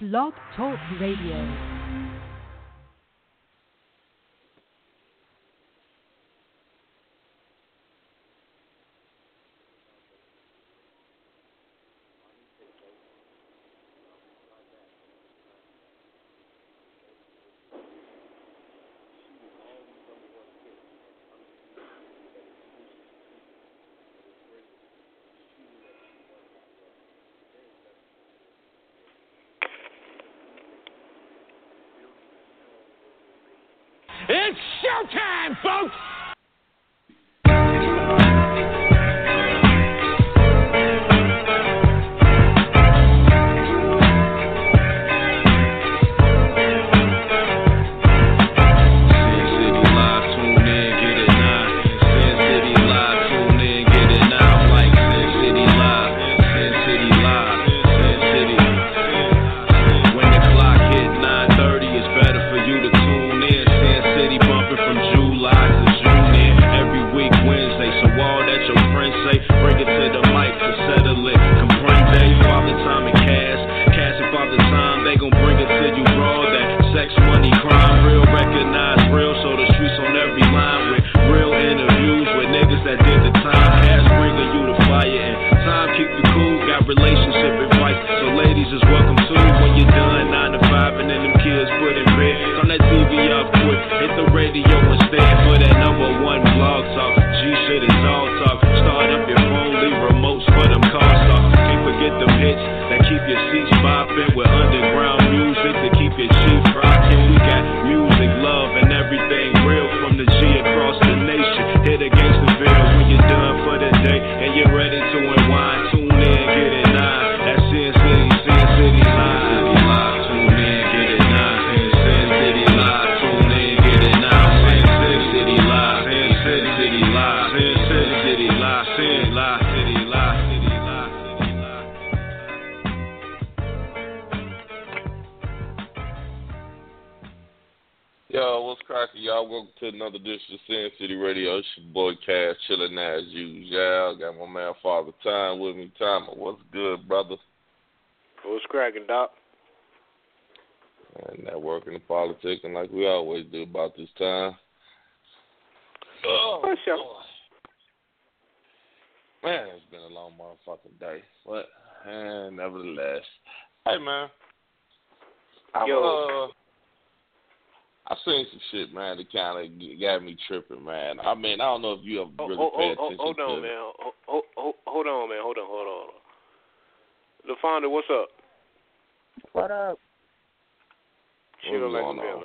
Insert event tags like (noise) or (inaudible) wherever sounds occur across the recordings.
Blog Talk Radio. Tripping, man. I mean, I don't know if you ever Oh, really oh, pay oh, oh, attention hold to on, man. Hold, hold, hold, hold on, man. Hold on, hold on. The founder, what's up? What up? She What's don't like going the feeling.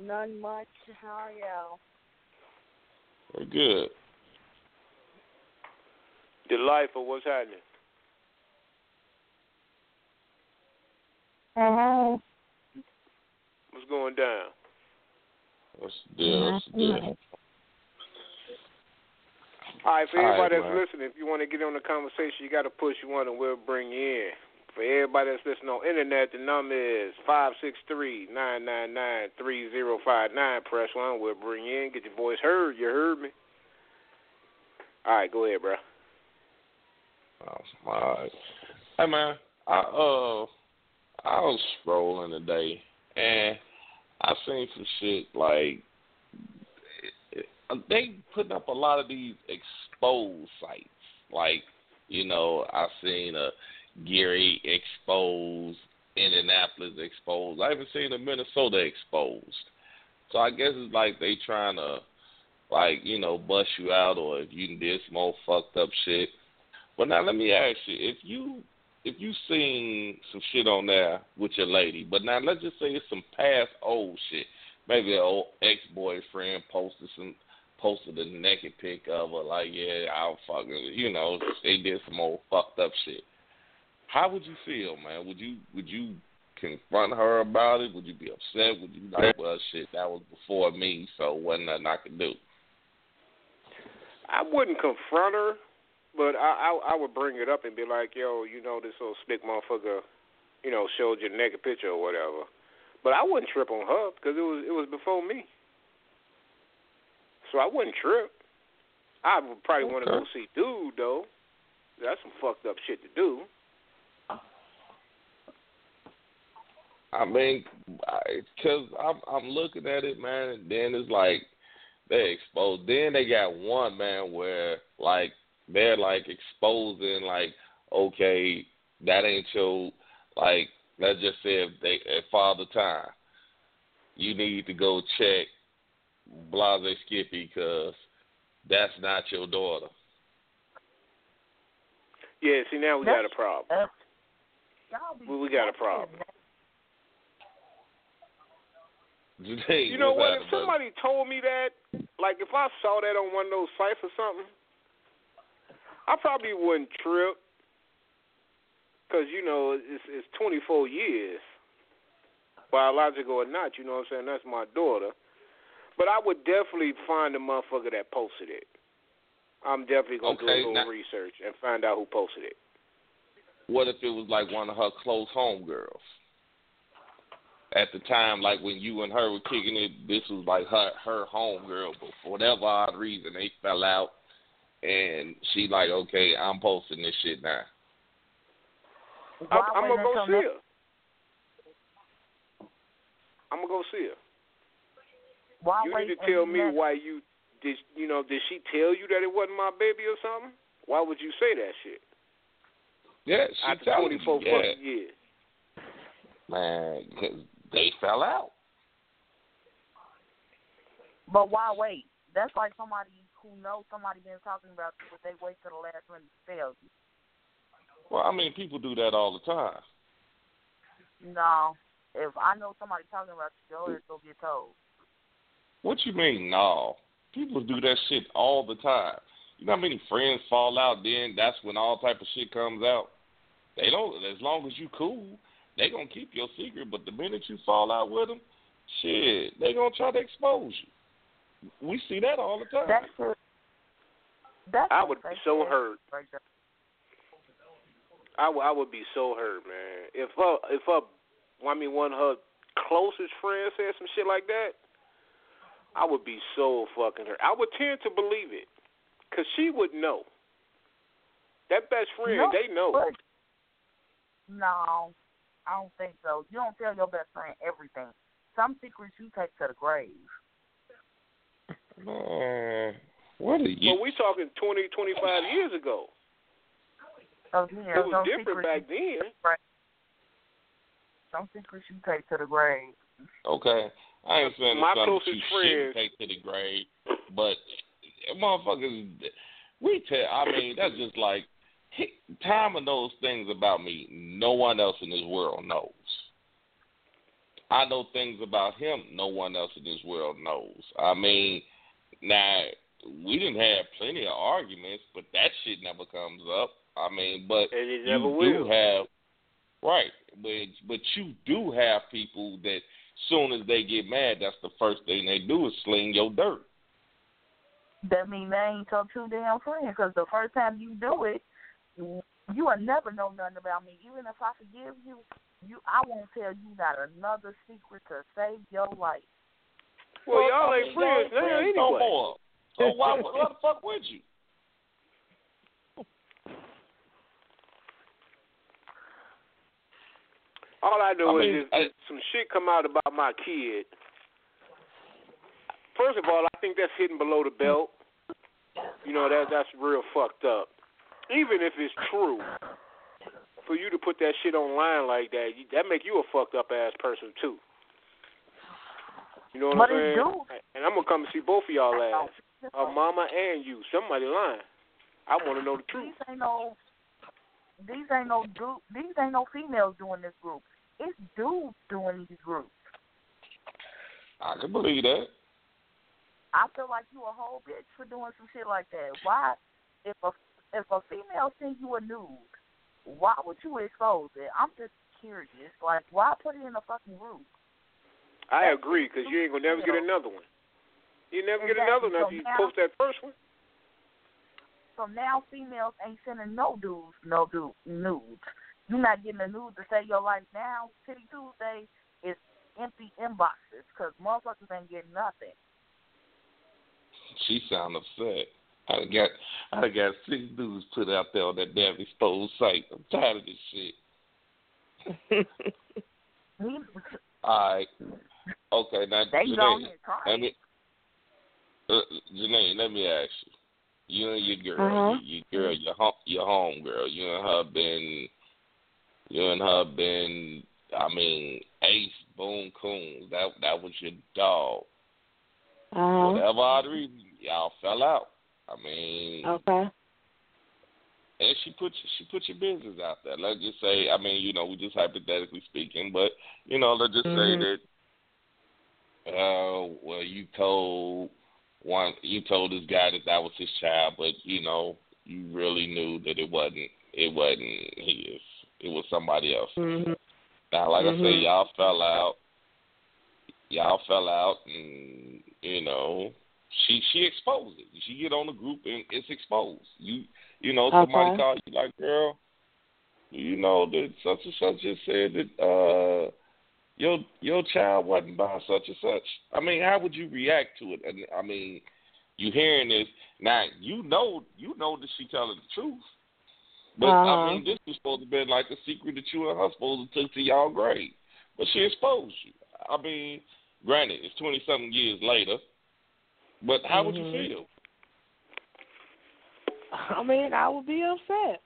None much. How are you? We're good. The life of what's happening. Uh-huh. What's going down? What's the deal? What's the deal? All right, for All right, everybody that's man. listening, if you want to get on the conversation, you got to push one and we'll bring you in. For everybody that's listening on internet, the number is five six three nine nine nine three zero five nine. Press one, we'll bring you in. Get your voice heard. You heard me. All right, go ahead, bro. Oh, all right. Hey man, I uh I was scrolling today and I seen some shit like they putting up a lot of these exposed sites. Like, you know, I've seen a Gary exposed, Indianapolis exposed. I haven't seen a Minnesota exposed. So I guess it's like they trying to like, you know, bust you out or if you did some old fucked up shit. But now let me ask you, if you if you seen some shit on there with your lady, but now let's just say it's some past old shit. Maybe an old ex boyfriend posted some posted a naked pic of her, like, yeah, I'll fucking you know, they did some old fucked up shit. How would you feel, man? Would you would you confront her about it? Would you be upset? Would you like, well, shit, that was before me, so wasn't nothing I could do? I wouldn't confront her, but I, I I would bring it up and be like, yo, you know, this little slick motherfucker, you know, showed you a naked picture or whatever. But I wouldn't trip on her because it was it was before me. So I wouldn't trip. I would probably want to go see dude though. That's some fucked up shit to do. I mean, because I'm I'm looking at it, man. And then it's like they exposed. Then they got one man where like they're like exposing like okay that ain't your like let's just say if they at father time you need to go check Blase Skippy because that's not your daughter. Yeah, see now we got a problem. We- we got a problem. (laughs) You know what? If somebody told me that, like if I saw that on one of those sites or something, I probably wouldn't trip. Cause you know it's it's 24 years, biological or not. You know what I'm saying? That's my daughter. But I would definitely find the motherfucker that posted it. I'm definitely gonna do a little now- research and find out who posted it. What if it was like one of her close homegirls? At the time, like when you and her were kicking it, this was like her her homegirl, but for whatever odd reason they fell out, and she like, okay, I'm posting this shit now. I'm, I'm gonna go see her. I'm gonna go see her. Why You need to tell me next- why you did. You know, did she tell you that it wasn't my baby or something? Why would you say that shit Yeah, she after telling 24 you, yeah, fucking years? man, 'cause they fell out. But why wait? That's like somebody who knows somebody been talking about you, but they wait till the last minute to tell you. Well, I mean, people do that all the time. No. If I know somebody talking about you, go ahead go get told. What you mean, no? People do that shit all the time. You know how many friends fall out? Then that's when all type of shit comes out. They don't. As long as you cool, they gonna keep your secret. But the minute you fall out with them, shit, they gonna try to expose you. We see that all the time. That's it. That's I what would be so hurt. right. I would, I would be so hurt, man. If her, if her, I mean, one of her closest friends said some shit like that, I would be so fucking hurt. I would tend to believe it, cause she would know. That best friend, No, they know. but- No, I don't think so. You don't tell your best friend everything. Some secrets you take to the grave. Man, what are you? But we talking twenty, twenty five years ago. So yeah, It was some different secrets back you- then. Some secrets you take to the grave. Okay, I ain't saying My it's closest you shouldn't friends- take to the grave, but motherfuckers, we tell. I mean, that's just like time Tommy knows things about me no one else in this world knows. I know things about him no one else in this world knows. I mean, now we didn't have plenty of arguments, but that shit never comes up. I mean, but And it you never do have right, but but you do have people that soon as they get mad, that's the first thing they do is sling your dirt. That mean they ain't so too damn friends. Because the first time you do it, you you will never know nothing about me. Even if I forgive you, you I won't tell you not another secret to save your life. Well, y'all I ain't friends y'all ain't no anyway. more. So why, why the fuck would you? All I know I is mean, if, I- some shit come out about my kid. First of all, I think that's hidden below the belt. You know that that's real fucked up. Even if it's true, for you to put that shit online like that, that make you a fucked up ass person too. You know what But I'm it's saying? due. And I'm gonna come and see both of y'all ass, her mama and you. Somebody lying. I want to know the truth. These ain't no these ain't no du- these ain't no females doing this group. It's dudes doing these groups. I can believe that. I feel like you a whole bitch for doing some shit like that. Why if a if a female sends you a nude, why would you expose it? I'm just curious. Like why put it in a fucking group? I agree, because you ain't gonna never get another one. You never get another one after you post that first one. So now females ain't sending no dudes no dude nudes. You're not getting a nude to save your life now. Titty Tuesday is empty inboxes because motherfuckers ain't getting nothing. She sound upset. I got I got six dudes put out there on that damn exposed site. I'm tired of this shit. (laughs) (laughs) He, All right. Okay, now they Janae, let me uh, Janae, let me ask you. You and your girl, Uh-huh. your, your girl, your home, your home girl. You and her been, you and her been. I mean, Ace Boone Coons. That that was your dog. Uh Whatever odd reason, y'all fell out. I mean. Okay. and she put she put your business out there. Let's just say, I mean, you know, we just hypothetically speaking, but you know, let's just Mhm. say that. Uh, well, you told one, you told this guy that that was his child, but you know, you really knew that it wasn't. It wasn't his. It was somebody else. Mhm. Now, like I Mhm. said, y'all fell out. Y'all fell out, and you know, she she exposed it. She get on the group and it's exposed. You you know, somebody Okay. call you like, girl, you know that such and such just said that uh your your child wasn't by such and such. I mean, how would you react to it? And I mean, you hearing this now? You know, you know that she telling the truth. But I Uh-huh. mean, this was supposed to be like a secret that you and her supposed to took to y'all grave. But she exposed you. I mean, granted, it's twenty something years later. But how would you Mhm. feel? I mean, I would be upset.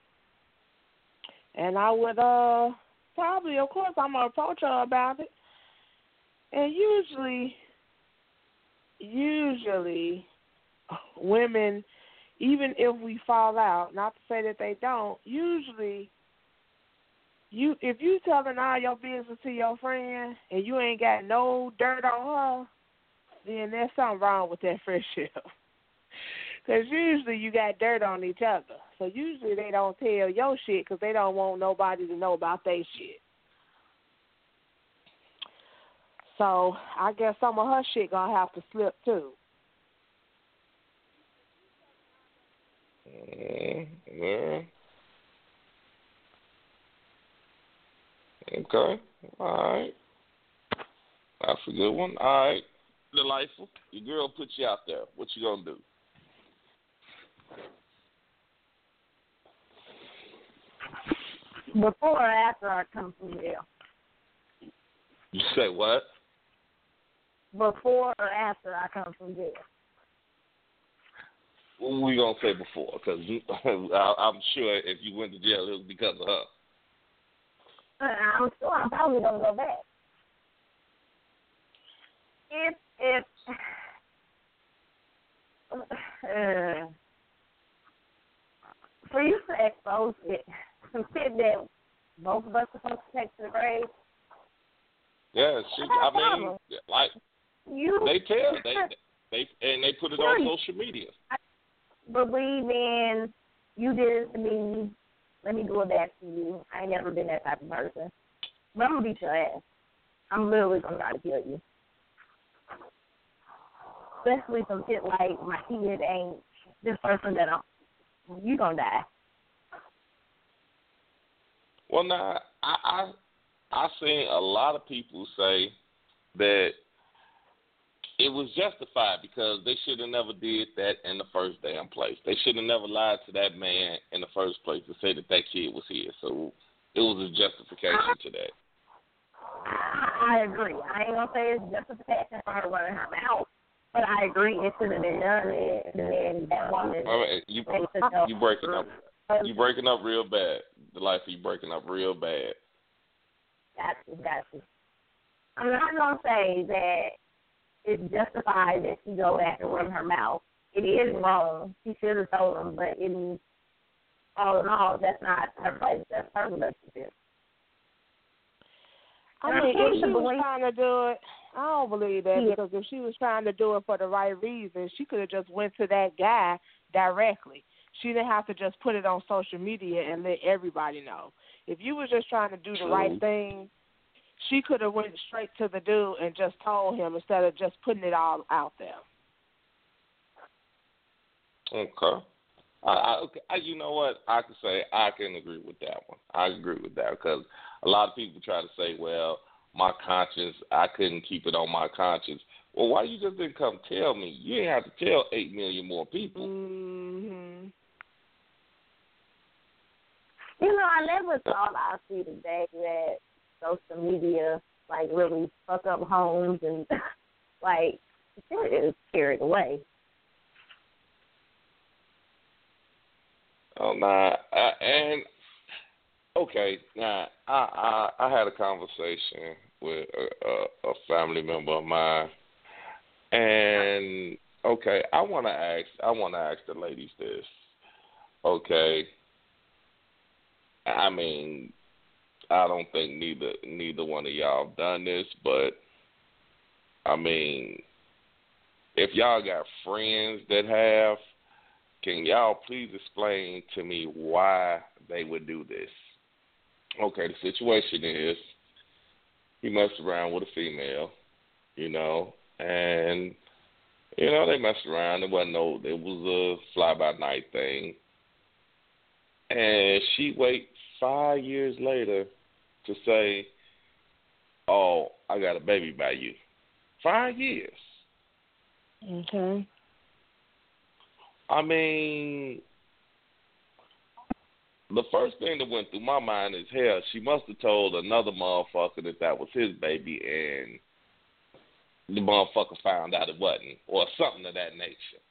And I would uh probably of course I'm gonna approach her about it. And usually usually women even if we fall out, not to say that they don't, usually you if you telling all your business to your friend and you ain't got no dirt on her, then there's something wrong with that friendship. (laughs) Because usually you got dirt on each other. So usually they don't tell your shit because they don't want nobody to know about their shit. So I guess some of her shit gonna have to slip too. Yeah. Okay. All right. That's a good one. All right. Delightful. Your girl put you out there. What you gonna do? Before or after I come from jail? You say what? Before or after I come from jail? What we gonna say before? Because (laughs) I'm sure if you went to jail, it was because of her. Uh, I'm sure I'm probably gonna go back. If if (sighs) uh, for you to expose it, (laughs) some shit that both of us are supposed to take to the grave, Yeah, she. I mean, like you they tell they (laughs) they and they put it on social media. believe in you did it to me. Let me do it back to you. I ain't never been that type of person. But I'm gonna beat your ass. I'm literally gonna try to kill you. Especially some shit like my kid ain't this person that I'm. You gonna die. Well, now I I I seen a lot of people say that it was justified because they should have never did that in the first damn place. They should have never lied to that man in the first place to say that that kid was his. So it was a justification to that. I, I agree. I ain't gonna say it's justification for her running her mouth, but I agree it should have been done. And then that woman. I mean, you they you breaking up you breaking up real bad. The life of you breaking up real bad. Got you, got you. I'm not gonna say that it's justified that she go back and run her mouth. It is wrong. She should have told him, but in all in all, that's not her place. That's her relationship. I I mean, if she was trying to do it, I don't believe that Yeah. because if she was trying to do it for the right reason, she could have just went to that guy directly. She didn't have to just put it on social media and let everybody know. If you was just trying to do the True. right thing, she could have went straight to the dude and just told him instead of just putting it all out there. Okay. I, I, okay, I, you know what? I can say I can agree with that one. I agree with that because a lot of people try to say, "Well, my conscience, I couldn't keep it on my conscience." Well, why you just didn't come tell me? You didn't have to tell eight million more people. Mhm. You know, I never thought I'd see the day that social media like really fuck up homes and (laughs) like it is carried away. Oh, nah, uh, and okay, now I, I I had a conversation with a, a, a family member of mine, and okay, I want to ask I want to ask the ladies this. Okay, I mean, I don't think neither neither one of y'all done this, but I mean, if y'all got friends that have, can y'all please explain to me why they would do this? Okay, the situation is he messed around with a female, you know, and you know they messed around. It wasn't no, it was a fly by night thing, and she wait five years later to say, "Oh, I got a baby by you." Five years. Okay. I mean, the first thing that went through my mind is hell. She must have told another motherfucker that that was his baby, and the motherfucker found out it wasn't, or something of that nature.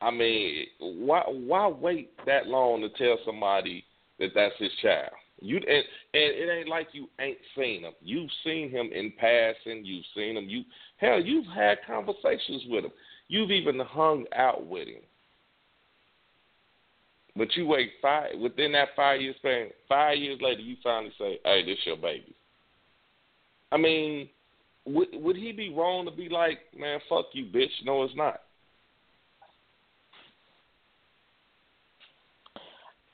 I mean, why why wait that long to tell somebody that that's his child? You and, and it ain't like you ain't seen him. You've seen him in passing. You've seen him. You hell, you've had conversations with him. You've even hung out with him. But you wait five within that five year span. Five years later, you finally say, "Hey, this your baby." I mean, would would he be wrong to be like, "Man, fuck you, bitch"? No, it's not.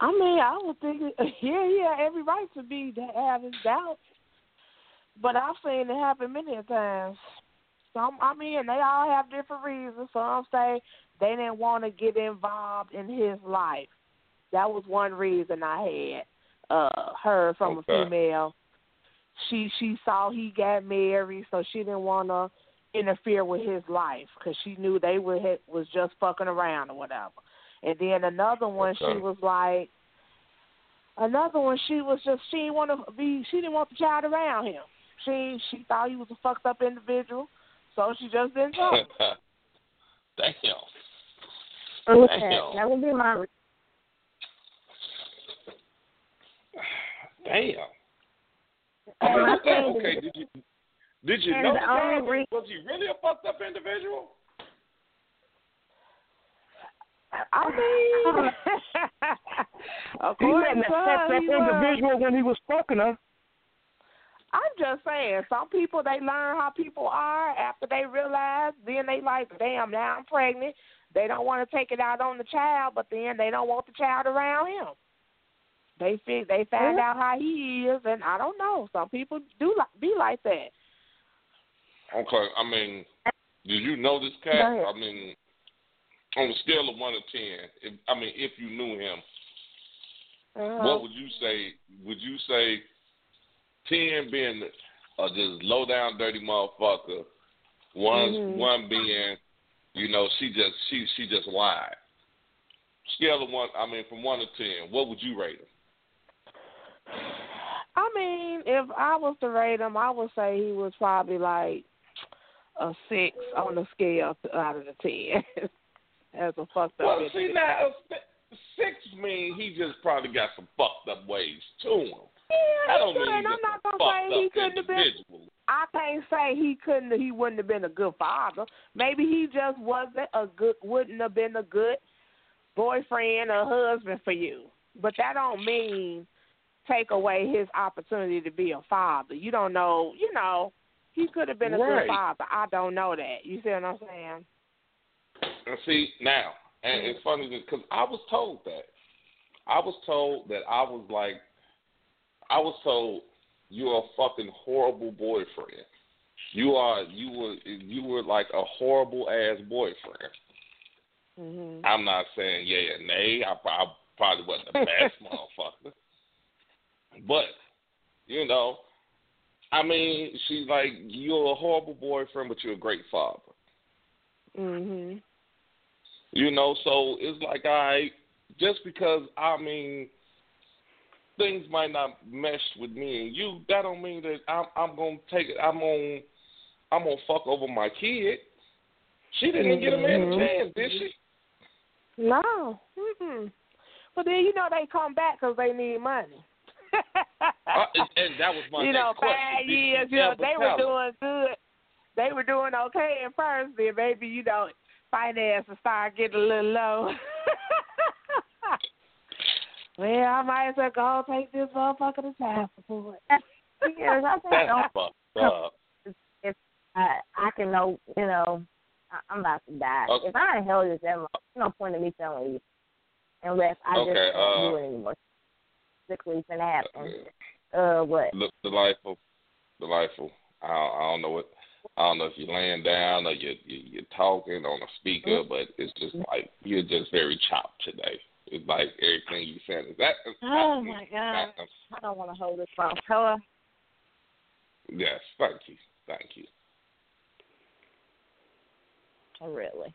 I mean, I would think, (laughs) yeah, yeah, every right to be to have his doubts, but I've seen it happen many times. Some, I mean, they all have different reasons. Some say they didn't want to get involved in his life. That was one reason I had uh heard from Okay. a female. She she saw he got married, so she didn't want to interfere with his life because she knew they were was just fucking around or whatever. And then another one, she was like, another one, she was just she didn't want to be, she didn't want the child around him. She she thought he was a fucked up individual, so she just didn't tell (laughs) him. Damn. Okay, Damn. that would be my. Damn. And my thing is- (laughs) okay, did you did you And know the the guy? only re- Was he really a fucked up individual? I (laughs) mean, he wasn't a fucked up individual when he was fucking her. I'm just saying, some people they learn how people are after they realize. Then they like, damn, now I'm pregnant. They don't want to take it out on the child, but then they don't want the child around him. They think they find out how he is, and I don't know. Some people do like, be like that. Okay, I mean, did you know this cat? I mean, on a scale of one to ten, if, I mean, if you knew him, Uh-huh. what would you say? Would you say ten being a just low down dirty motherfucker, one Mhm. one being, you know, she just she she just lied. Scale of one, I mean, from one to ten, what would you rate him? I mean, if I was to rate him, I would say he was probably like a six on the scale out of the ten. (laughs) As a fucked up Well, see now, six mean he just probably got some fucked up ways to him. Yeah, I don't mean I'm not gonna say he couldn't have been. I can't say he couldn't. He wouldn't have been a good father. Maybe he just wasn't a good. Wouldn't have been a good boyfriend or husband for you. But that don't mean take away his opportunity to be a father. You don't know. You know, he could have been a Right. good father. I don't know that. You see what I'm saying? And see now, and it's funny because I was told that. I was told that I was like, I was told you're a fucking horrible boyfriend. You are you were you were like a horrible ass boyfriend. hmm I'm not saying yeah or nay. I, I probably wasn't the best (laughs) motherfucker, but you know, I mean, she's like you're a horrible boyfriend, but you're a great father. Mhm. You know, so it's like I just because I mean things might not mesh with me and you. That don't mean that I'm I'm gonna take it. I'm on. I'm gonna fuck over my kid. She didn't even get a man a Mhm. chance, did she? No. Mm-mm. But then you know they come back because they need money. Uh, and, that was my (laughs) you next know, five years, you know, they were doing good. They were doing okay at first. Then maybe you know, finances start getting a little low. (laughs) well, I might as well go take this motherfucker to child support. Years, I think That's don't fucked (laughs) up. if I I can know you know I, I'm about to die. Okay. If I ain't held this there's no point in me telling you unless I Okay, just can't do uh, it anymore. It's gonna happen. Uh, what? Look, delightful, delightful. I don't, I don't know what. I don't know if you're laying down or you're you- you're talking on a speaker, Mm-hmm. but it's just like you're just very chopped today. It's like everything you saying is that. Oh my god! I don't want to hold this phone. Hello. Yes, thank you, thank you. Oh, Really.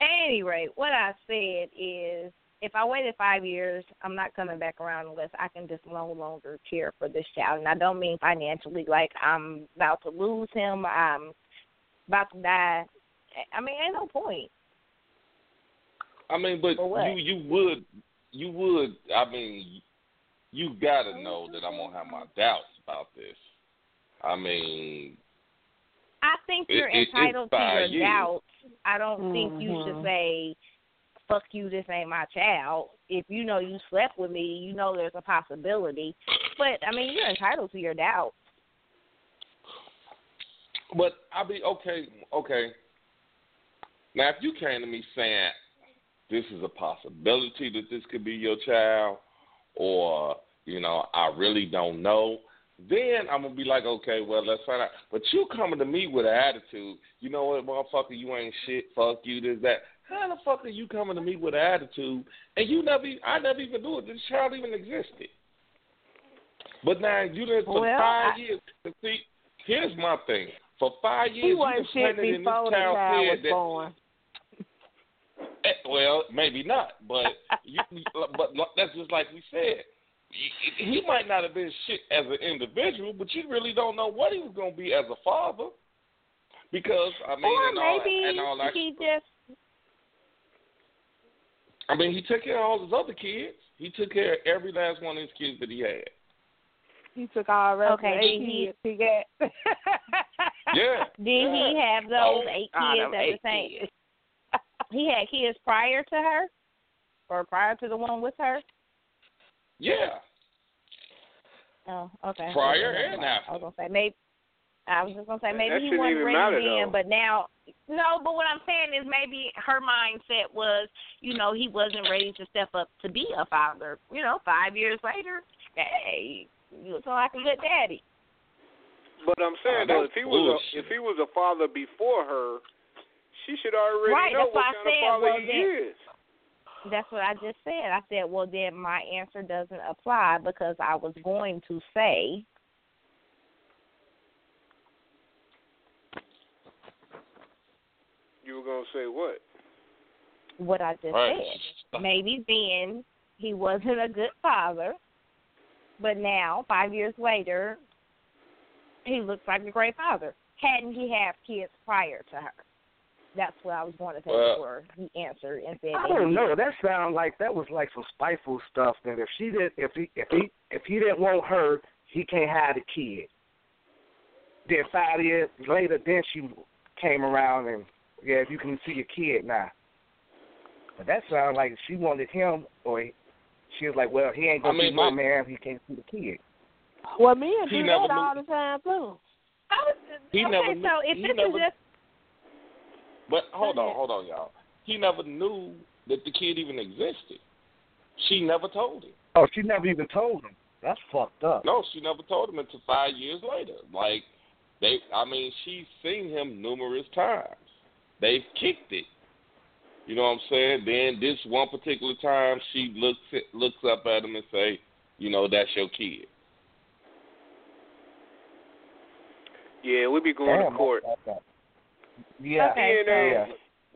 At any rate, what I said is if I waited five years, I'm not coming back around unless I can just no longer care for this child. And I don't mean financially, like I'm about to lose him, I'm about to die. I mean, ain't no point. I mean, but you you would you would. I mean, you gotta know that I'm gonna have my doubts about this. I mean, I think you're it- it's entitled to your years. doubts. I don't think you should Mhm. say, "Fuck you, this ain't my child." If you know you slept with me, you know there's a possibility. But I mean, you're entitled to your doubts. But I'll be okay. Okay. Now, if you came to me saying this is a possibility that this could be your child, or you know, I really don't know, then I'm gonna be like, okay, well, let's find out. But you coming to me with an attitude, you know what, motherfucker, you ain't shit. Fuck you, this that. How the fuck are you coming to me with an attitude, and you never, I never even knew it. This child even existed. But now you did for Well, five I- years. See, here's my thing. For five years, He you wasn't shit this before the child was that, born. Eh, Well, maybe not, but you, but that's just like we said. He might not have been shit as an individual, but you really don't know what he was going to be as a father. Because I mean, or and all, maybe and all that. he just I mean, he took care of all his other kids. He took care of every last one of his kids that he had. He took all the rest Okay, of eight he- kids he got. (laughs) Yeah. did he have those Oh, eight kids them at eight the same? kids. (laughs) He had kids prior to her, or prior to the one with her. Yeah. Oh, okay. Prior and after. I was gonna say maybe. I was just gonna say maybe that he wasn't even ready matter, then, though. but now no. But what I'm saying is maybe her mindset was, you know, he wasn't ready to step up to be a father. You know, five years later, hey, you look like a good daddy. But I'm saying Oh, though, if he was a, if he was a father before her, she should already Right, know that's what why I kind said, of father well, he then- is. That's what I just said. I said, well, then my answer doesn't apply because I was going to say You were gonna say what? what I just Right. said. Maybe then he wasn't a good father, but now, five years later, he looks like a great father. Hadn't he have kids prior to her? That's what I was going to say Well- before he answered and said. I don't he know. That sounds like that was like some spiteful stuff. That if she did, if he, if he, if he didn't want her, he can't have the kid. Then five years later, then she came around and yeah, if you can see your kid now. But that sounds like she wanted him, or she was like, well, he ain't gonna I mean, be my but- man. If he can't see the kid. well, men He do never that knew- all the time too. He okay, never knew- so if this never- is just But hold on, hold on, y'all. He never knew that the kid even existed. She never told him. Oh, she never even told him. That's fucked up. No, she never told him until five years later. Like they, I mean, she's seen him numerous times. They've kicked it. You know what I'm saying? Then this one particular time, she looks at, looks up at him and say, "You know, that's your kid." Yeah, we be going Damn, to court. that's fucked up. Yeah. Okay, DNA,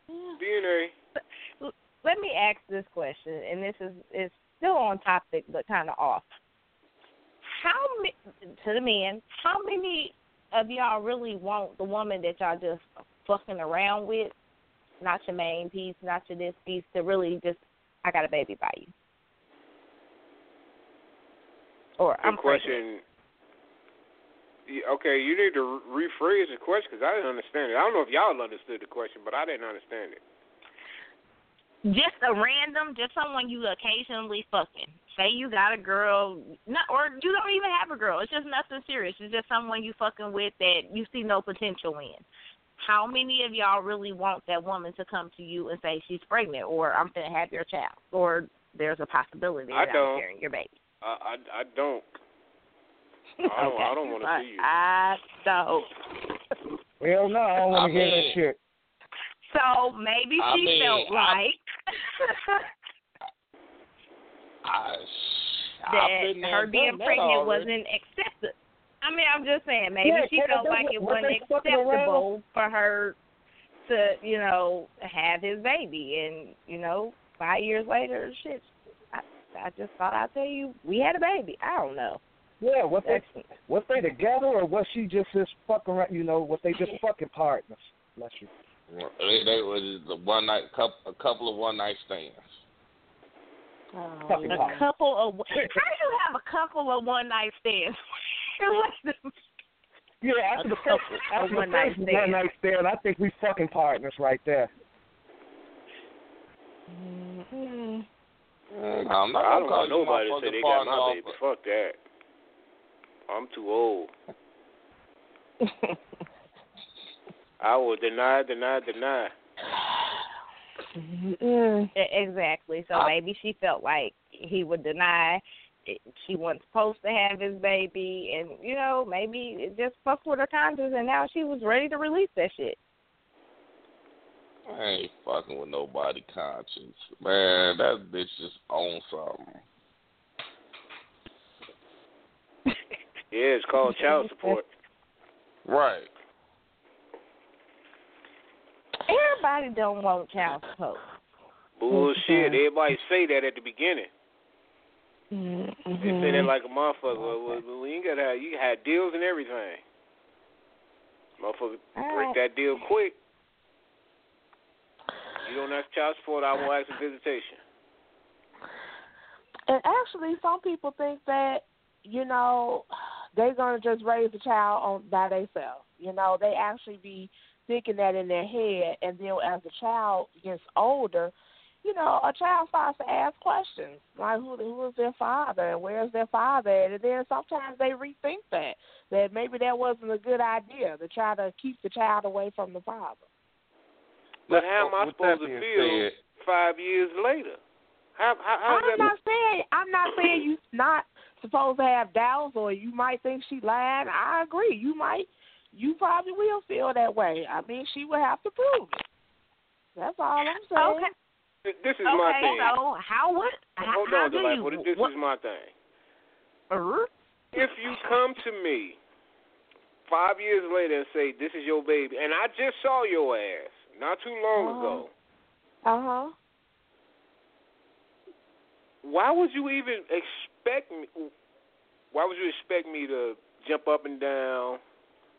so- DNA. let me ask this question, and this is is still on topic but kind of off. How many to the men? How many of y'all really want the woman that y'all just fucking around with, not your main piece, not your this piece, to really just I got a baby by you? Or The I'm pregnant. question. Yeah, Okay, you need to rephrase the question because I didn't understand it. I don't know if y'all understood the question, but I didn't understand it. just a random, just someone you occasionally fucking. Say you got a girl, not, or you don't even have a girl. It's just nothing serious. It's just someone you fucking with that you see no potential in. How many of y'all really want that woman to come to you and say she's pregnant, or I'm gonna have your child, or there's a possibility I that don't. I'm carrying your baby? I I, I don't. (laughs) I don't. I don't want to see you. I don't. Hell no, I don't want to hear that shit. So maybe I she mean, felt I- like (laughs) I, I've that been her being pregnant already. wasn't accepted. I mean, I'm just saying, maybe Yeah, she felt like it was wasn't they fucking around? acceptable for her to, you know, have his baby, and you know, five years later, shit. I, I just thought I'd tell you we had a baby. I don't know. Yeah, was they That's, was they together or was she just this fucking around? You know, was they just fucking partners? Bless you. They, they was the one night couple, a couple of one night stands. Oh, fucking a couple of how do you have a couple of one night stands? (laughs) What's the- Yeah, after the A first, couple after of the one-night first stands. one night stand, I think we fucking partners right there. Mhm. I'm not I don't call want nobody to say they got my baby. of- Fuck that. I'm too old. (laughs) I will deny, deny, deny. E- Exactly. So I- maybe she felt like he would deny it- she wasn't supposed to have his baby, and you know maybe it just fucked with her conscience, and now she was ready to release that shit. I ain't fucking with nobody conscience. Man, that bitch just owns something. (laughs) Yeah, it's called child support. Right. Everybody don't want child support. Bullshit. Everybody say that at the beginning. They Mm-hmm. say that like a motherfucker. Well, well, we ain't got have, you had deals and everything. Motherfucker, break that deal quick. You don't ask child support, I won't ask for visitation. And actually, some people think that you know they're gonna just raise the child on by themselves. You know, they actually be thinking that in their head, and then as the child gets older, you know, a child starts to ask questions like, "Who who is their father? and Where's their father?" at? And then sometimes they rethink that that maybe that wasn't a good idea to try to keep the child away from the father. But how am I With supposed to feel said- five years later? How how how's I'm that? not saying I'm not saying you not supposed to have doubts or you might think she lied. I agree. You might you probably will feel that way. I mean she will have to prove it. That's all I'm saying. Okay. This is my thing. So how would how, Hold how on, Delightful. you? This what, is my thing. uh, If you come to me five years later and say this is your baby, and I just saw your ass not too long Uh-huh. ago, Uh huh. why would you even expect me? Why would you expect me to jump up and down,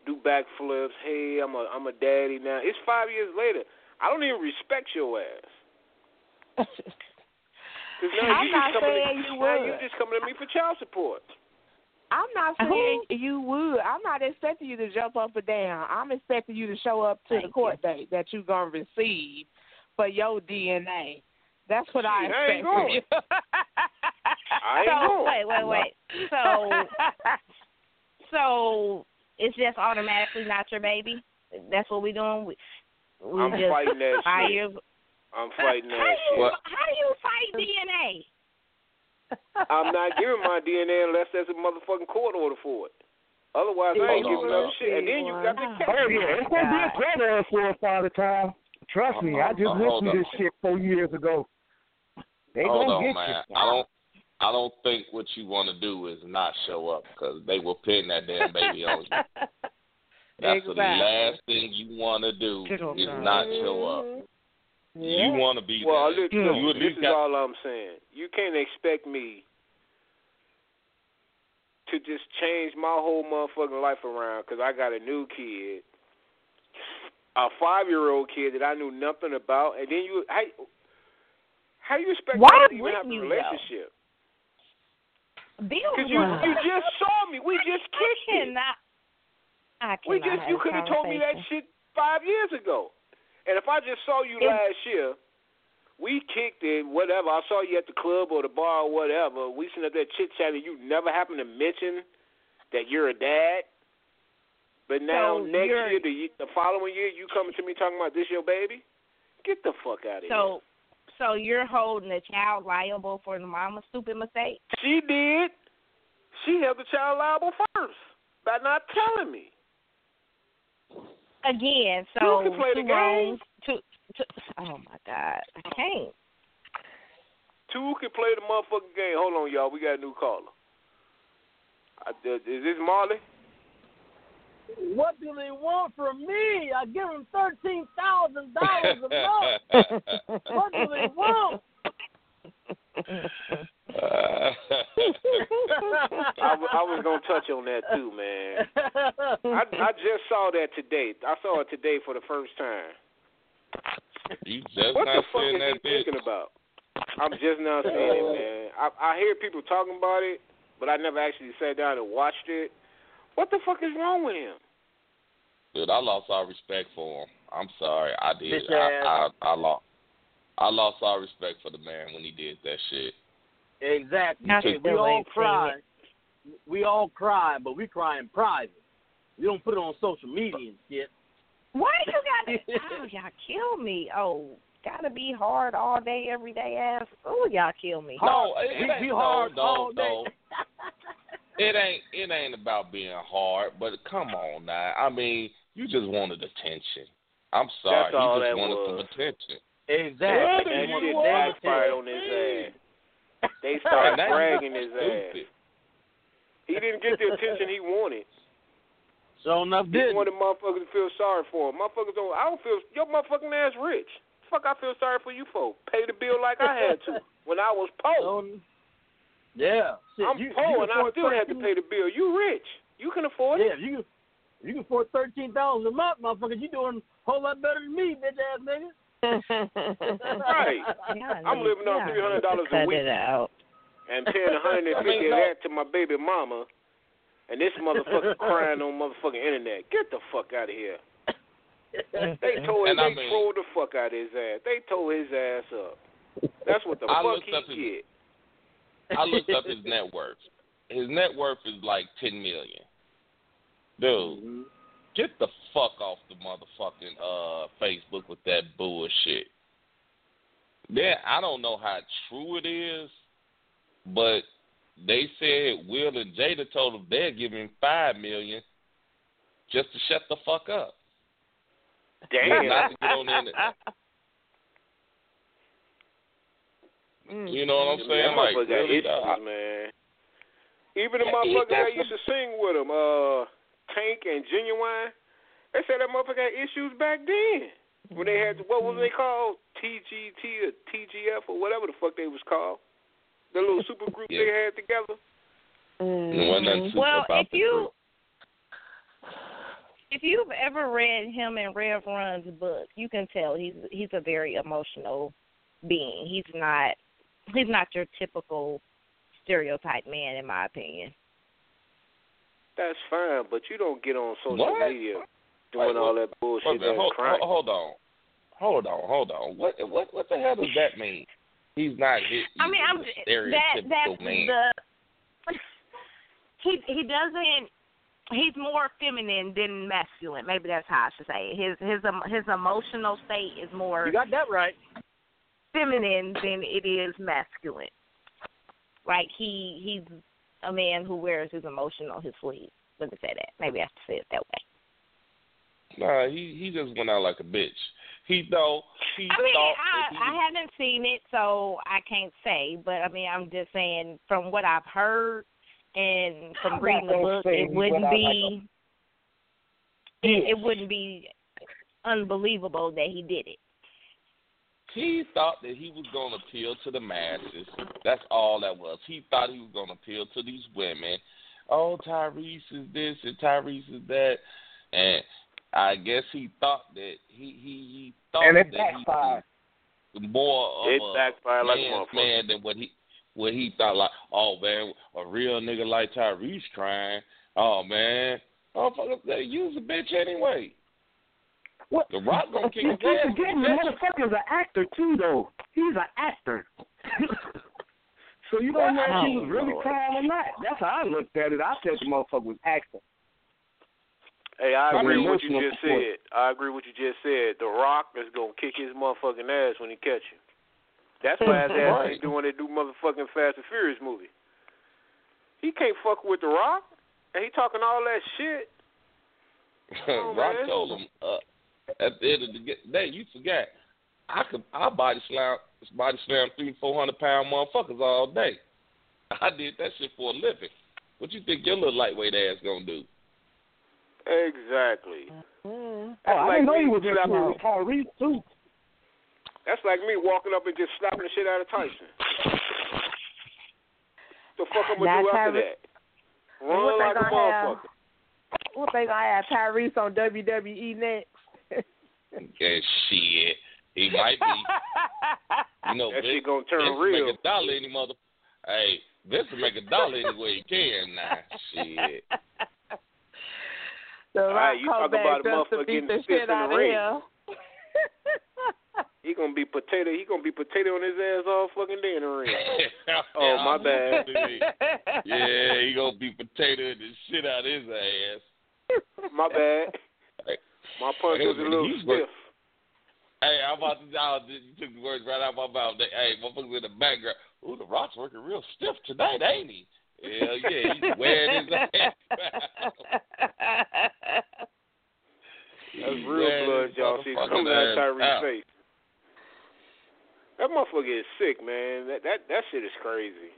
do backflips? Hey, I'm a I'm a daddy now. It's five years later. I don't even respect your ass. (laughs) Cause now I'm you not just saying to, you now would. you just coming to me for child support. I'm not saying you would. I'm not expecting you to jump up and down. I'm expecting you to show up to the Thank court date that you're gonna receive for your DNA. That's what I Shit, I ain't expect from you. (laughs) I ain't so going. wait, wait, wait. So (laughs) so it's just automatically not your baby. That's what we doing. We, we I'm just fighting that five shit. years. I'm fighting how that you, shit. What? How do you fight DNA? (laughs) I'm not giving my DNA unless there's a motherfucking court order for it. Otherwise, I ain't giving on. up shit. And then you got the Oh, Oh yeah, it's gonna be a God. court order for a father time. Trust me, I just Uh, went hold through on. this shit four years ago. They Hold gonna on, get man. you. I don't. I don't think what you want to do is not show up because they will pin that damn baby on you. (laughs) That's the last thing you want to do is not show up. You want to be Well, there. look, Yeah. look, You this is got- all I'm saying. You can't expect me to just change my whole motherfucking life around because I got a new kid, a five year old kid that I knew nothing about, and then you how how you expect Why us to even wouldn't have a you, though? relationship? Bill, Because you you just saw me, we just I kicked it. cannot. I cannot We just you could have told me that shit five years ago. And if I just saw you It- last year, we kicked it, whatever. I saw you at the club or the bar or whatever. We sitting up there chit chatting. You never happened to mention that you're a dad. But now So next year, the, the following year, you coming to me talking about this your baby? Get the fuck out of here. So, so you're holding the child liable for the mama's stupid mistake? She did. She held the child liable first by not telling me. Again, so You can play the two game. wrongs, two, two, oh my God, I can't. Two can play the motherfucking game. Hold on, y'all. We got a new caller. I, uh, is this Marley? What do they want from me? I give them thirteen thousand dollars a month. (laughs) What do they want? (laughs) Uh, (laughs) I, w- I was gonna touch on that too, man. I, I just saw that today. I saw it today for the first time. You just what the not fuck is that he thinking about? I'm just not seeing it, man. I, I hear people talking about it, but I never actually sat down and watched it. What the fuck is wrong with him? Dude, I lost all respect for him. I'm sorry, I did. Bitch I, I. I lost. I lost all respect for the man when he did that shit. Exactly. I We all cry. We all cry, but we cry in private. We don't put it on social media and shit. Why you got? To? (laughs) Oh, y'all kill me. Oh, gotta be hard all day, every day. Ass. Oh, y'all kill me. No, it, it ain't be no, hard no, all no. day. (laughs) It ain't it ain't about being hard, but come on now. I mean, you just wanted attention. I'm sorry, That's all you just that wanted was. some attention. Exactly. That You shit want to backfired on his ass. They (laughs) started And that's bragging his ass. He didn't get the attention he wanted. So enough did. He did. wanted motherfuckers to feel sorry for him. Motherfuckers don't. I don't feel. Your motherfucking ass rich. Fuck, I feel sorry for you for pay the bill like I had to (laughs) when I was poor. So, yeah. Shit, I'm you, poor you and I afford still had to pay the bill. You rich. You can afford Yeah, it. if you you can afford thirteen thousand a month, motherfucker. You doing a whole lot better than me, bitch ass nigga. Right. Y'all I'm need- living on y'all need to $300 a cut week. It out. And paying a hundred and I of that to my baby mama, and this motherfucker crying on motherfucking internet. Get the fuck out of here. They (laughs) told him And I they mean- trolled the fuck out of his ass. They tore his ass up. That's what the I fuck looked he up his- get. I looked up his net worth. His net worth is like ten million. Dude, Mhm. Get the fuck off the motherfucking uh Facebook with that bullshit. Then I don't know how true it is, but they said Will and Jada told him they're giving him five million just to shut the fuck up. Damn. Not to get on the internet. You know what I'm That saying? Like, motherfucker really, issues, man. Even the Yeah, he motherfuckers that used to sing with him, uh, Tank and Ginuwine, they said that motherfucker had issues back then. When they had, what was they mm-hmm. called? TGT or TGF or whatever the fuck they was called. The little super group Yeah. they had together. There wasn't nothing super Well, if you group. if you've ever read him and Rev Run's book, you can tell he's he's a very emotional being. He's not he's not your typical stereotype man, in my opinion. That's fine, but you don't get on social What? media doing Wait, all what- that bullshit Wait a minute, and hold, crying. hold, hold on, hold on, hold on. What what what the hell does that mean? He's not his. I mean, I'm the that stereotypical that's man. the (laughs) he he doesn't he's more feminine than masculine. Maybe that's how I should say it. His his um, his emotional state is more You got that right. feminine than it is masculine. Like he he's a man who wears his emotion on his sleeve. Let me say that. Maybe I have to say it that way. Nah, he he just went out like a bitch. He though he I mean, thought I he I haven't seen it, so I can't say. But I mean, I'm just saying from what I've heard and from I'm reading the book, it wouldn't went out be it, it wouldn't be unbelievable that he did it. He thought that he was going to appeal to the masses. That's all that was. He thought he was going to appeal to these women. oh Tyrese is this and Tyrese is that, and I guess he thought that he he, he thought And it that backfired. he was more of It a backfired like a man's man than what he what he thought like. Oh man, a real nigga like Tyrese crying. Oh man, oh fuck, they use a bitch anyway. What? The Rock gonna kick his ass. forget, the motherfucker's an actor too, though. He's an actor. (laughs) so you don't know if he was really crying or not. That's how I looked at it. I said the motherfucker was acting. Hey, I agree with what you just support. said. I agree with what you just said. The Rock is gonna kick his motherfucking ass when he catch him. That's why his ass Right. is doing they do motherfucking Fast and Furious movie. He can't fuck with the Rock, and he talking all that shit. (laughs) Oh, Rock man. told him uh, at the end of the day, you forgot. I could I body slam body slam three four hundred pound motherfuckers all day. (laughs) I did that shit for a living. What you think your little lightweight ass gonna do? Exactly. Mm. Oh, That's I like didn't know me he was slapping- into Tyrese too. That's like me walking up and just slapping the shit out of Tyson. The fuck I'm gonna Now, do after Tyra- that? what Run they like a gonna have? What they gonna have Tyrese on WWE next? Yeah, shit. He might be. You know, (laughs) That Vince, shit gonna turn Vince will real. Make a dollar any mother. Hey, Vince will make a dollar any way he can now. Shit. the All Rock right, you come talk back about a just to motherfucker beat getting the shit in out the of ring. him. (laughs) He gonna be potato. He gonna be potato on his ass all fucking day in the ring. (laughs) Oh, my bad. Yeah, he gonna be potato the shit out of his ass. My bad. My punch was a little stiff. Hey, I'm about to. Oh, you took the words right out of my mouth. Hey, motherfuckers in the background. Ooh, the Rock's working real stiff tonight, ain't he? Hell yeah, he's (laughs) wearing his ass. That's He's real blood, y'all see coming out ass of Tyrese's out. face. That motherfucker is sick, man. That that that shit is crazy.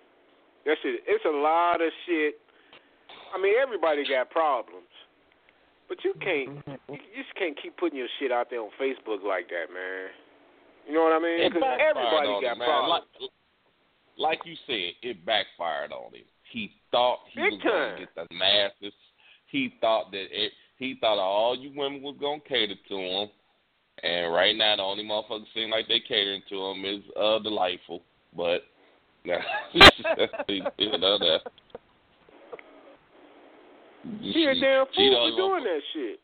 That shit. It's a lot of shit. I mean, everybody got problems, but you can't. You just can't keep putting your shit out there on Facebook like that, man. You know what I mean? Because everybody got him, man. problems. Like, like you said, it backfired on him. He thought he Big was going to get the masses. He thought that it, he thought all you women was going to cater to him. And right now, the only motherfuckers seem like they catering to him is uh delightful. But nah, (laughs) you know that. She a damn she fool for doing that shit.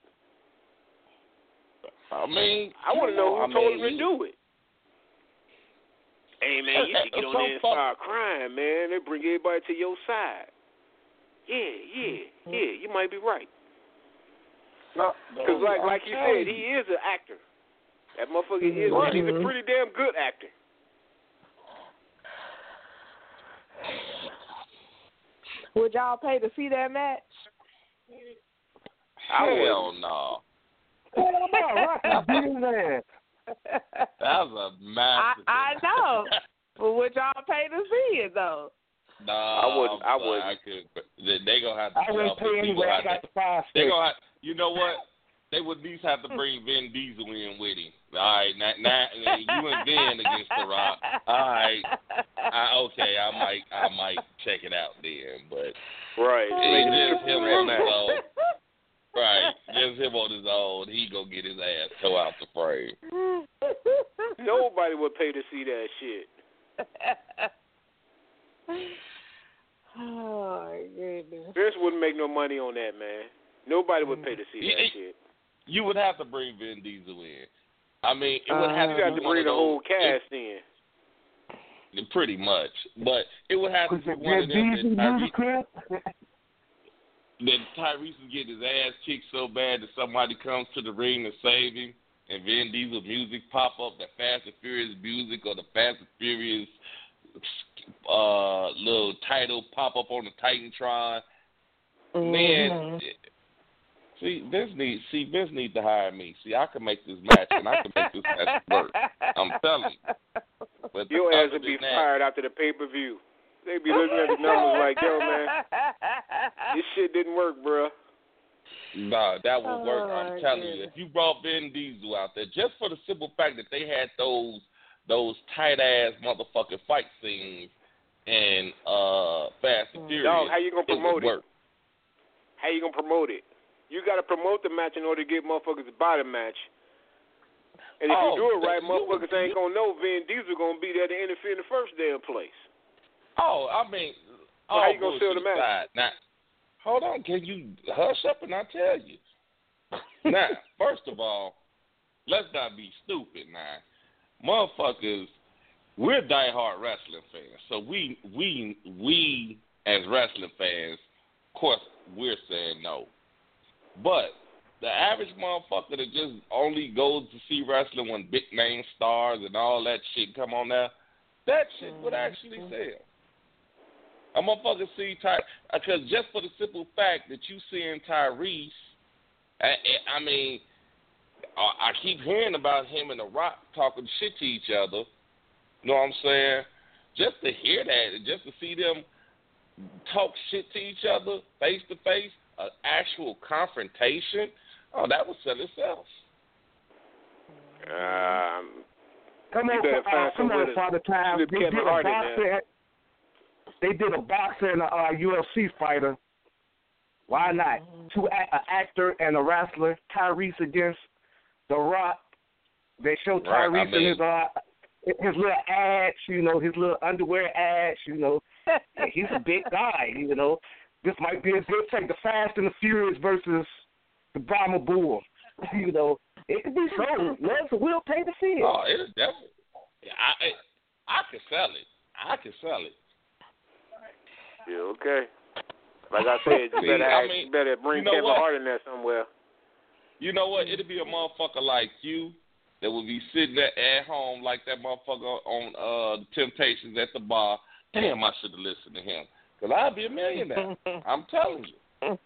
I mean, I want to know who I told mean, him to do it. Hey man, you should get on there and start crying, man. They bring everybody to your side. Yeah, yeah, yeah. You might be right. Because like like you said, he is an actor. That motherfucker is. Right. He's a pretty damn good actor. Would y'all pay to see that match? I Hell (laughs) no. Hell no, Rock is beating his ass. That was a I massive. I know. (laughs) But would y'all pay to see it though? No, I wouldn't- I wouldn't. I could. They, they gonna have to. I wouldn't pay people anyway. how I got to- the five They six. gonna. Have, you know what? They would at least have to bring Vin Diesel in with him. All right, now, now you and Vin against the Rock. All right, I, okay, I might, I might check it out then, but right. it's Make it a just him on his match. own. Right, just him on his own. He gonna get his ass toe out the frame. Nobody would pay to see that shit. (laughs) oh my goodness. Vince wouldn't make no money on that, man. Nobody would pay to see that Yeah. shit. You would have to bring Vin Diesel in. I mean, it would have You to got to bring the those- whole cast in. Pretty much, but it would have to Was be one of them Diesel that Tyrese, music clip? (laughs) that Tyrese is getting his ass kicked so bad that somebody comes to the ring to save him, and Vin Diesel music pop up, the Fast and Furious music or the Fast and Furious uh little title pop up on the Titantron. Man, Mhm. See Vince needs see Vince needs to hire me. See, I can make this match and I can make this match work. I'm telling you. But Your other ass would be that- fired after the pay per view. They'd be looking at the numbers like, yo, man, this shit didn't work, bruh. Nah, that would work. Oh, I'm my telling you. If you brought Vin Diesel out there, just for the simple fact that they had those those tight ass motherfucking fight scenes in uh Fast and Furious, Dog, how you gonna promote it? work. how you gonna promote it? You got to promote the match in order to get motherfuckers to buy the match. And if Oh, you do it right, you- motherfuckers ain't gonna know Vin Diesel gonna be there to interfere in the first damn place. Oh, I mean, So oh, how you gonna sell the match? Now, hold on. Can you hush up and I tell you? now, (laughs) first of all, let's not be stupid. Now, motherfuckers, we're diehard wrestling fans, so we we we as wrestling fans, of course, we're saying no. But the average motherfucker that just only goes to see wrestling when big name stars and all that shit come on there, that shit would mm-hmm. actually sell. A motherfucker see Ty because just for the simple fact that you seeing Tyrese, I, I mean, I I keep hearing about him and The Rock talking shit to each other. You know what I'm saying? Just to hear that and just to see them talk shit to each other face to face, an actual confrontation, oh, that would sell itself. Um, Come on, better uh, find come some on, way to Father Time. They did a Hart boxer. They did a boxer and a uh, UFC fighter. Why not? Two a- an actor and a wrestler. Tyrese against The Rock. They show Right, I Tyrese in mean- his uh his little ads, you know, his little underwear ads, you know. (laughs) He's a big guy, you know. This might be a good take. The Fast and the Furious versus the Brahma Bull. (laughs) You know, it could be sold. Love will pay the fee. Oh, it's definitely. I I, I could sell it. I can sell it. yeah, okay. Like I said, you (laughs) See, better I mean, you better bring you know Kevin what? Hart in there somewhere. You know what? It'll be a motherfucker like you that will be sitting there at home like that motherfucker on uh the Temptations at the bar. Damn, I should have listened to him. Cause I'd be a millionaire. (laughs) I'm telling you.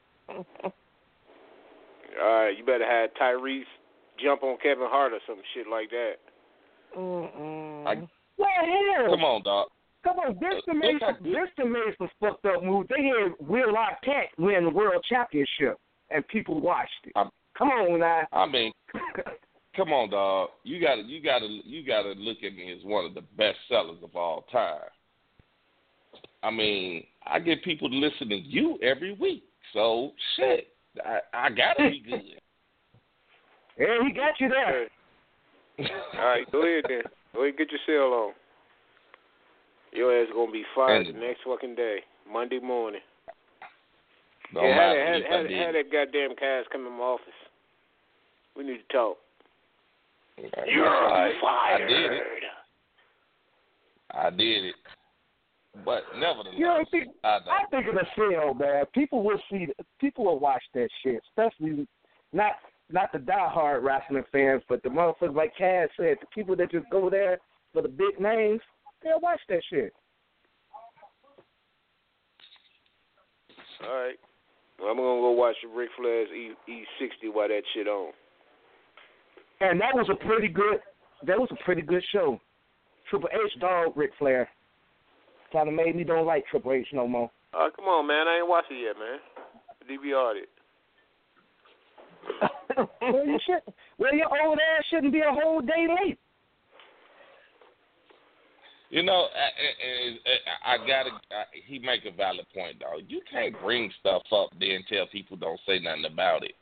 All right, you better have Tyrese jump on Kevin Hart or some shit like that. Mm-mm. I, Well, hell, come on, dog. Come on, Vista made Look some, how good- Vista made some fucked up moves. They had Will Arquette win the world championship, and people watched it. I'm- Come on now. I mean, (laughs) come on, dog. You gotta, you gotta, you gotta look at me as one of the best sellers of all time. I mean, I get people to listen to you every week, so shit, I, I gotta be good. (laughs) yeah, he got you there. All right, go ahead then. Go ahead and get your sale on. Your ass gonna be fired And- the next fucking day, Monday morning. Don't yeah, matter had, had, I had, did. had that goddamn Cass come in my office. We need to talk. You're I, I did it. I did it. But nevertheless, You know, I think I I think of the sale, man. People will see, people will watch that shit, especially not not the diehard wrestling fans, but the motherfuckers like Cass said, the people that just go there for the big names, they'll watch that shit. All right. Well, I'm gonna go watch Ric Flair's E E sixty while that shit on. And that was a pretty good, that was a pretty good show. Triple H dog Ric Flair. Kind of made me don't like Triple H no more. Oh, come on, man. I ain't watched it yet, man. DVR'd it. (laughs) well, you should. Well, your old ass shouldn't be a whole day late. You know, I, I, I gotta. I, he make a valid point, though. You can't bring stuff up then tell people don't say nothing about it.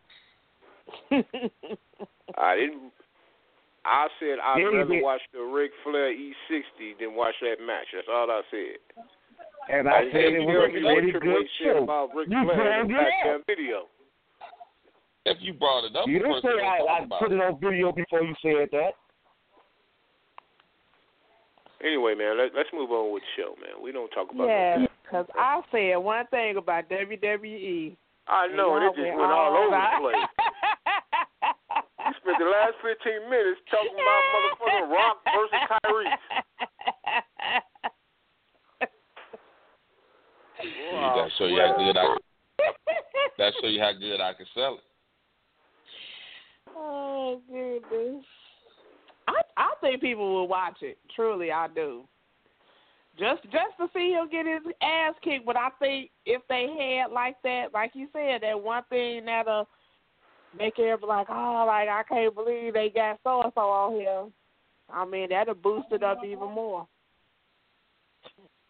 (laughs) (laughs) I didn't. I said I'd Yeah, rather did. watch the Ric Flair E60 than watch that match. That's all I said. And I didn't said say it was a me pretty good said show. about Ric You Flair in brought the it up. video. If you brought it up, You didn't say I, I put it on video before you said that. Anyway, man, let, let's move on with the show, man. We don't talk about Yeah, because I said one thing about WWE. I know, and it just went all over the place. (laughs) You spent the last 15 minutes talking about motherfucking Rock versus Tyrese. that show you how good I. That show you how good I can sell it. Oh goodness. I I think people will watch it. Truly, I do. Just just to see him get his ass kicked, but I think if they had like that, like you said, that one thing that'll uh, make everybody like, oh, like I can't believe they got so and so on here. I mean, that'll boost it up even more.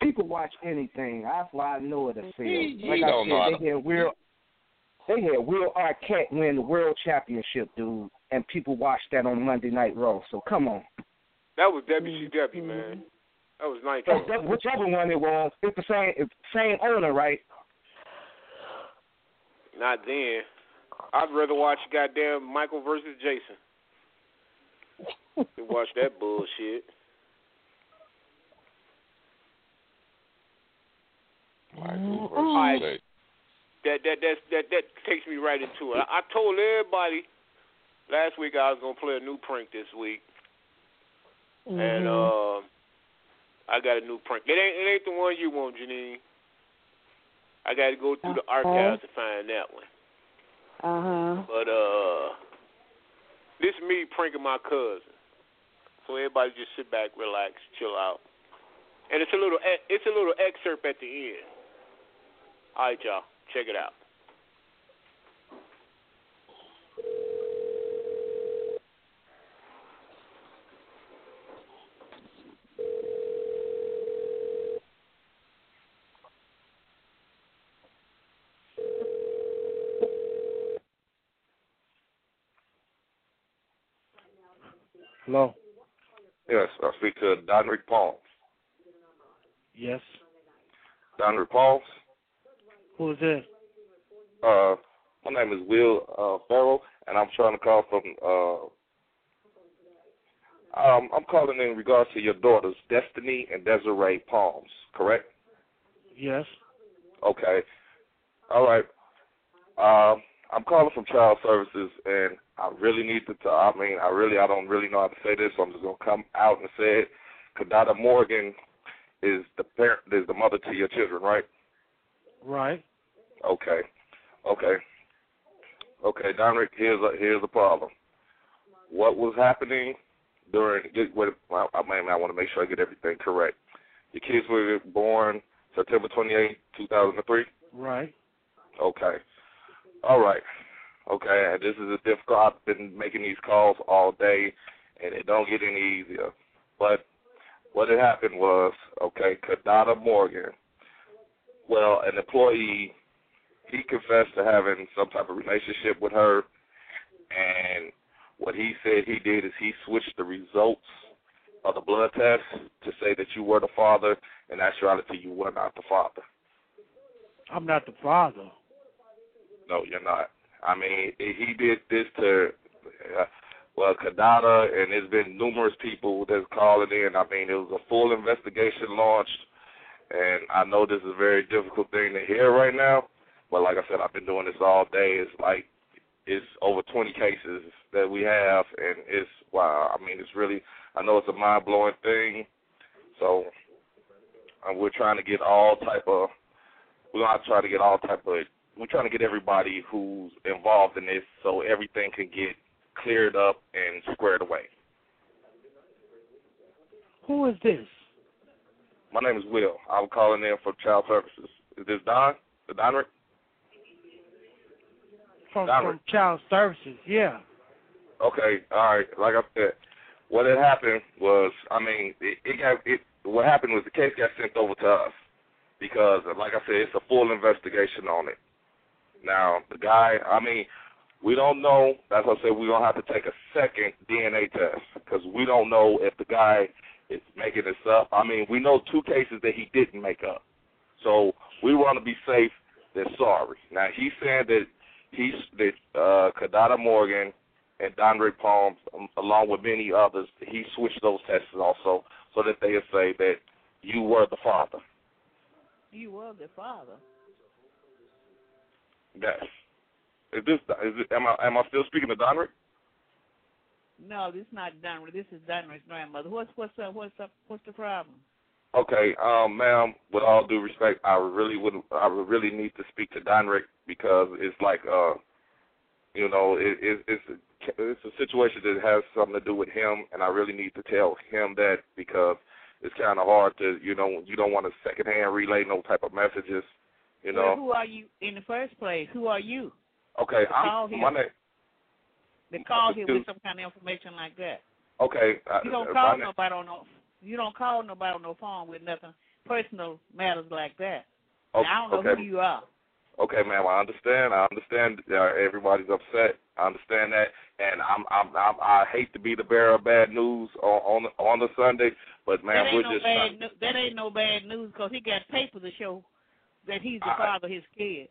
People watch anything. That's why I know it a sale. He- he Like I don't know said, to- they had Will They had Will Arquette win the world championship, dude, and people watched that on Monday Night Raw. So come on. That was WCW, mm-hmm. man. That was nice. That, that, whichever one it was, it's the same it's the same owner, right? Not then. I'd rather watch goddamn Michael versus Jason. than watch that bullshit. Michael All right. versus Jay. That that that that that takes me right into it. I, I told everybody last week I was gonna play a new prank this week, and uh, I got a new prank. It ain't it ain't the one you want, Janine. I got to go through the archives to find that one. Uh huh. But uh, this is me pranking my cousin. So everybody just sit back, relax, chill out. And it's a little e- it's a little excerpt at the end. All right, y'all, check it out. Hello. Yes, I speak to Donrick Palms. Yes. Donrick Palms. Who is this? Uh, my name is Will uh, Farrell, and I'm trying to call from. Uh, um, I'm calling in regards to your daughters, Destiny and Desiree Palms. Correct? Yes. Okay. All right. Um, I'm calling from Child Services, and I really need to. T- I mean, I really, I don't really know how to say this, so I'm just gonna come out and say it. Kadada Morgan is the parent, is the mother to your children, right? Right. Okay. Okay. Okay, Dominic, here's a here's the problem. What was happening during get- what I mean I want to make sure I get everything correct. Your kids were born September twenty eighth, two thousand and three? Right. Okay. All right. Okay, this is a difficult I've been making these calls all day and it don't get any easier. But what had happened was, okay, Kadada Morgan, well, an employee he confessed to having some type of relationship with her, and what he said he did is he switched the results of the blood test to say that you were the father, and actuality you were not the father. I'm not the father. No, you're not. I mean, he did this to, uh, well, Kadada, and there's been numerous people that's calling in. I mean, it was a full investigation launched, and I know this is a very difficult thing to hear right now, but like I said, I've been doing this all day. It's like it's over 20 cases that we have, and it's wow. I mean, it's really. I know it's a mind blowing thing, so uh, we're trying to get all type of. We're gonna try to get all type of. We're trying to get everybody who's involved in this, so everything can get cleared up and squared away. Who is this? My name is Will. I'm calling in for Child Services. Is this Don? The Don Rick? From from Child Services. Yeah. Okay, all right. Like I said, what had happened was, I mean, it, it got it. What happened was the case got sent over to us because, like I said, it's a full investigation on it. Now, the guy, I mean, we don't know. That's why I said we're gonna have to take a second DNA test because we don't know if the guy is making this up. I mean, we know two cases that he didn't make up, so we want to be safe than sorry. Now he's saying that he's that uh, Kadada Morgan and Don Rick Palms, um, along with many others, he switched those tests also so that they say that you were the father. You were the father. Yes. Is this is it, am I am I still speaking to Don Rick? No, this is not Donry. This is Donry's grandmother. What's what's up? What's up? What's the problem? Okay, um, ma'am. With all due respect, I really would I would really need to speak to Don Rick because it's like uh, you know, it, it, it's a, it's a situation that has something to do with him, and I really need to tell him that because it's kind of hard to you know you don't want to secondhand relay no type of messages, you Well, who are you in the first place? Who are you? Okay, call I'm him. my name. They call Excuse- with some kind of information like that. Okay, You don't uh, call name- nobody on no. You don't call nobody on no phone with nothing personal matters like that. Oh, Now, I don't know okay. who you are. Okay, ma'am. I understand. I understand. Uh, everybody's upset. I understand that, and I'm, I'm, I'm, I hate to be the bearer of bad news on on, on the Sunday, but man, we're no just bad. That ain't no bad news because he got paper to show that he's the I- father of his kid.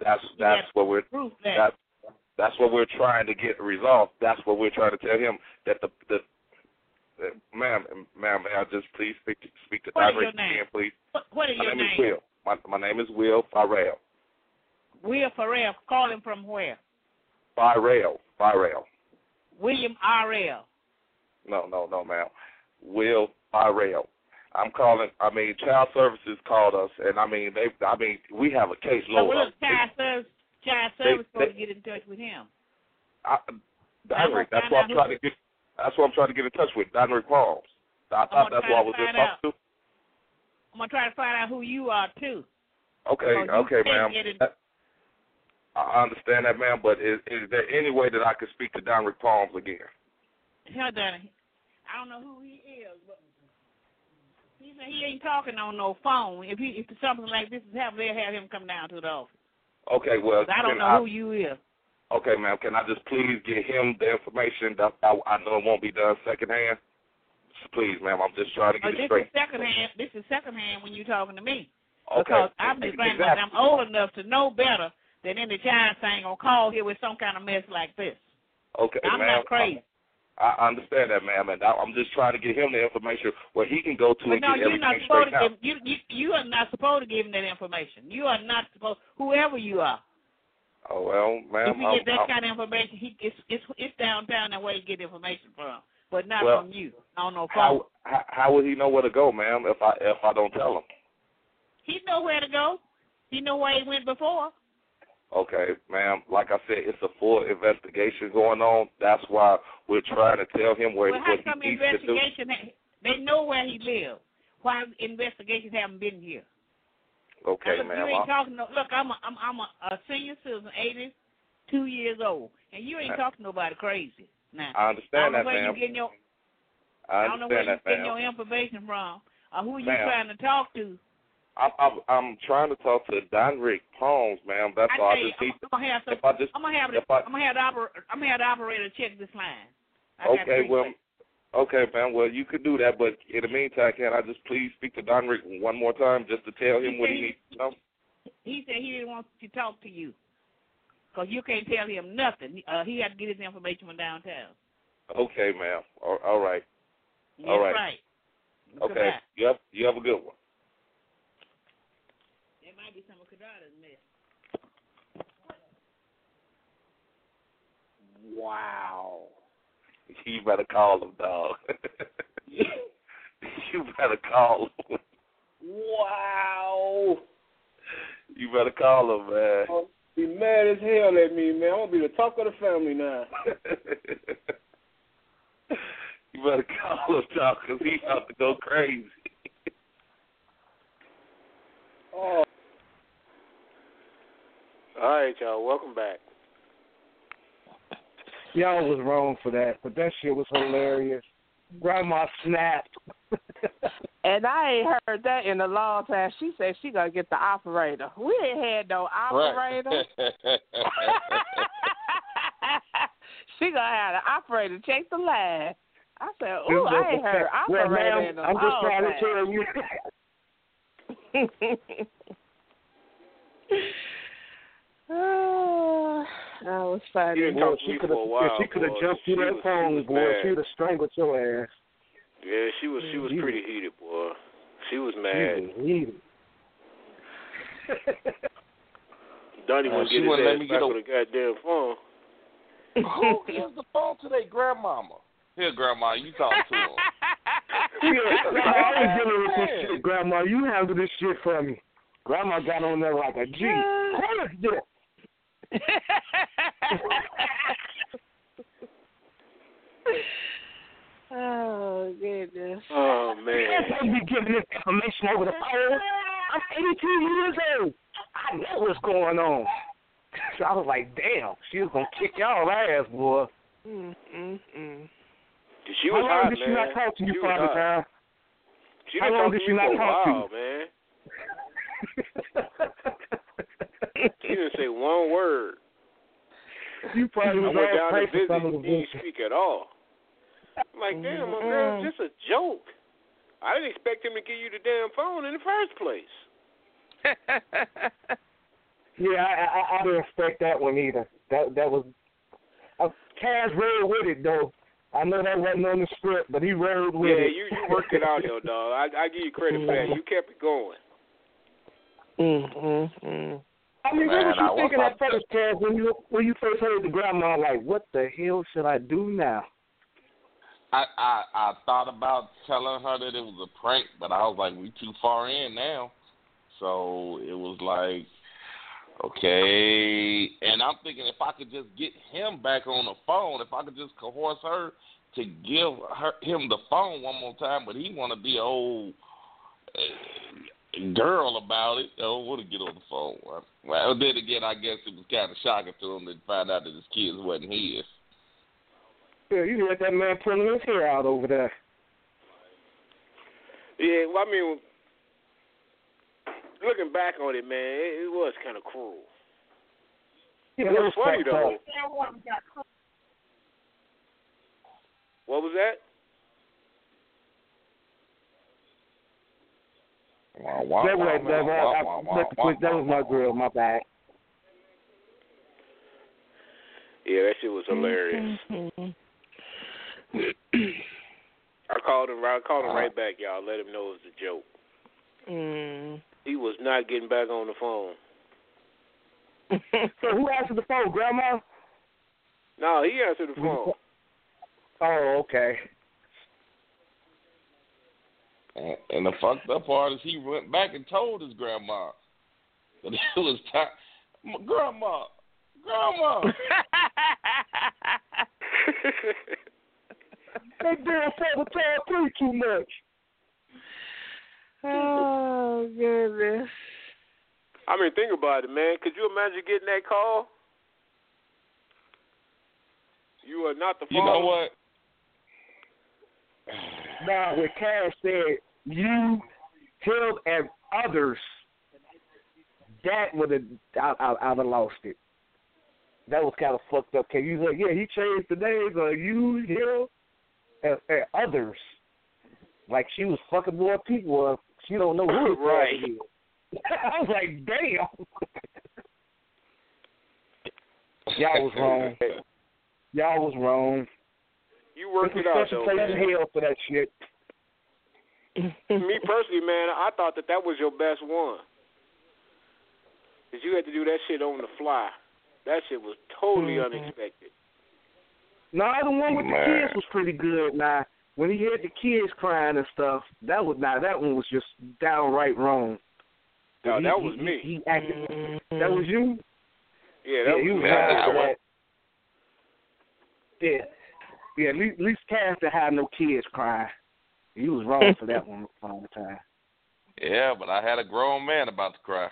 that's that's what we're proof that. that's that's what we're trying to get resolved. That's what we're trying to tell him that the the. Uh, ma'am, ma'am, may I just please speak to, speak to What is Direct your name? again, please? What, what is My your name name? is Will. My my name is Will Farrell. Will Farrell. Calling from where? Farrell. Farrell. William R.L. No, no, no, ma'am. Will Farrell. I'm calling. I mean, Child Services called us, and I mean, they. I mean, we have a case So load. well, of- look, child service, child they- service supposed to get in touch with him. I, Dynrick, that's what I'm trying to get. That's what I'm trying to get in touch with. Dynrick Palms. I thought that's what I was just talking to. I'm gonna try to find out who you are too. Okay, okay, ma'am. I understand that, ma'am. But is is there any way that I could speak to Dynrick Palms again? Hold on. I don't know who he is, but he said he ain't talking on no phone. If he if something like this is happening, they'll have him come down to the office. Okay, well, I don't know who you is. Okay, ma'am. Can I just please get him the information? That I, I know it won't be done secondhand. Please, ma'am. I'm just trying to Oh, get this it straight. is secondhand. This is secondhand when you're talking to me. Okay. Because I'm just saying Exactly. I'm old enough to know better than any child thing gonna oh, call here with some kind of mess like this. Okay, I'm not crazy. I, I understand that, ma'am, and I, I'm just trying to get him the information where he can go to But and no, get you're not supposed to give you, you you are not supposed to give him that information. You are not supposed whoever you are. Oh well, ma'am. if you I'm- get that I'm- kind of information, he it's it's it's downtown that way you get information from, but not Well, from you on no phone. how, how how would he know where to go, ma'am? If I if I don't tell him? He know where to go. He know where he went before. Okay, ma'am. Like I said, it's a full investigation going on. That's why we're trying to tell him where well, how come he needs to do. investigation? They know where he lives. Why investigations haven't been here? Okay, look, ma'am. you ain't talking. No, look, I'm a I'm I'm a, a senior citizen, eighty two years old, and you ain't talking to nobody crazy. Now I understand I understand don't know that, where ma'am. you getting your I I don't know where understand you that, getting ma'am. your information from, or who you Ma'am. trying to talk to. I'm, I'm I'm trying to talk to Don Rick Palms, ma'am. That's I all. I you, just need. I'm, gonna have some. If I just I'm gonna have the, if I- I'm gonna have the oper, I'm gonna have the operator check this line. I Okay, well, okay, ma'am. Well, you could do that, but in the meantime, can I just please speak to Don Rick one more time, just to tell him He what he he- needs to know? He said he didn't want to talk to you because you can't tell him nothing. Uh, he had to get his information from downtown. Okay, ma'am. All, all right. All right. right. Okay. Goodbye. You have you have a good one. There might be some of Kadada's mess. Wow. You better call him, dog. (laughs) you better call him. Wow. You better call him, man. Oh, be mad as hell at me, man. I'm gonna be the talk of the family now. (laughs) you better call him, dog, because he about to go crazy. Oh. All right, y'all. Welcome back. Y'all was wrong for that, but that shit was hilarious. Grandma snapped. (laughs) And I ain't heard that in a long time. She said she gonna get the operator. We ain't had no operator. (laughs) she gonna have the operator check the line. I said, "Ooh, I ain't heard well, operator ma'am, in a I'm just long trying to time." tell you. (laughs) (sighs) (sighs) (sighs) oh, that was funny. You didn't Boy, talk to she me could for have, while, she could have jumped through that phone, boy. mad. She would have strangled your ass. Yeah, she was she was Mhm. pretty heated, boy. She was She mad. was heated. (laughs) Donnie Uh, wouldn't she get his wouldn't let me back get a- on the goddamn phone. Who (laughs) gives the phone to their grandmama? Here, grandma, you talk to him. I ain't dealing with this shit, Grandma. You handle this shit for me. Grandma got on there like a G. Close this. Oh goodness. Oh You man. can't be giving this information over the phone. I'm 82 years old. I know what's going on. So I was like, damn, she was gonna kick y'all ass, boy. Mm, mm, mm. She How long hot, did she man. not talk to you, She Father. Time? She How long did she not talk to you? while, man. (laughs) He didn't say one word. You probably I went down to visit. He didn't speak at all. I'm like, damn, my girl, it's just a joke. I didn't expect him to give you the damn phone in the first place. (laughs) Yeah, I, I, I didn't expect that one either. That that was. Uh, Kaz rode with it though. I know that wasn't on the script, but he rode with yeah, it. you you worked it out though, dog. I I give you credit for that. (laughs) You kept it going. Mm-hmm. I mean, what Man, was you thinking at first, Kaz, when you when you first heard the grandma? Like, what the hell should I do now? I, I I thought about telling her that it was a prank, but I was like, we too far in now. So it was like, okay. And I'm thinking if I could just get him back on the phone, if I could just coerce her to give her him the phone one more time, but he want to be old uh, girl about it. Oh, want to get on the phone. Well, then again, I guess it was kind of shocking to him to find out that his kids wasn't his. Yeah, you let that man pulling his hair out over there. Yeah, well, I mean, looking back on it, man, it, it was kind of cruel. Yeah, it was was funny though. What was that? That was that was I, I, I, that was my girl. My bad. Yeah, that shit was hilarious. I called him. I called him right back, y'all. Let him know it was a joke. Mm. He was not getting back on the phone. (laughs) So who answered the phone, Grandma? No, he answered the phone. Oh, okay. And, and the fucked up part is he went back and told his grandma that (laughs) it was time. "M- Grandma, grandma. (laughs) That damn father told three too much. Oh goodness. I mean, think about it, man. Could you imagine getting that call? You are not the You know what? Now, what Cash said, you, him, and others, that would have, I, I, I'd have lost it. That was kind of fucked up. Can you like, yeah, he changed the names of you, him, and, and others. Like she was fucking more people. Up. She don't know who it Right. is. (laughs) I was like, damn. (laughs) Y'all was wrong. (laughs) Y'all was wrong. You worked This it is out, such though, place man. hell for that shit. Me personally, man, I thought that that was your best one. Cause you had to do that shit on the fly. That shit was totally Mhm. unexpected. No, the one with the Man. kids was pretty good. Now, when he had the kids crying and stuff, that was now that one was just downright wrong. No, He- that he- was me. He, he acted. That was you. Yeah, that yeah, you was was me. that. Yeah, yeah. At least, at least Cass didn't have no kids crying. He was wrong for that one all the time. Yeah, but I had a grown man about to cry.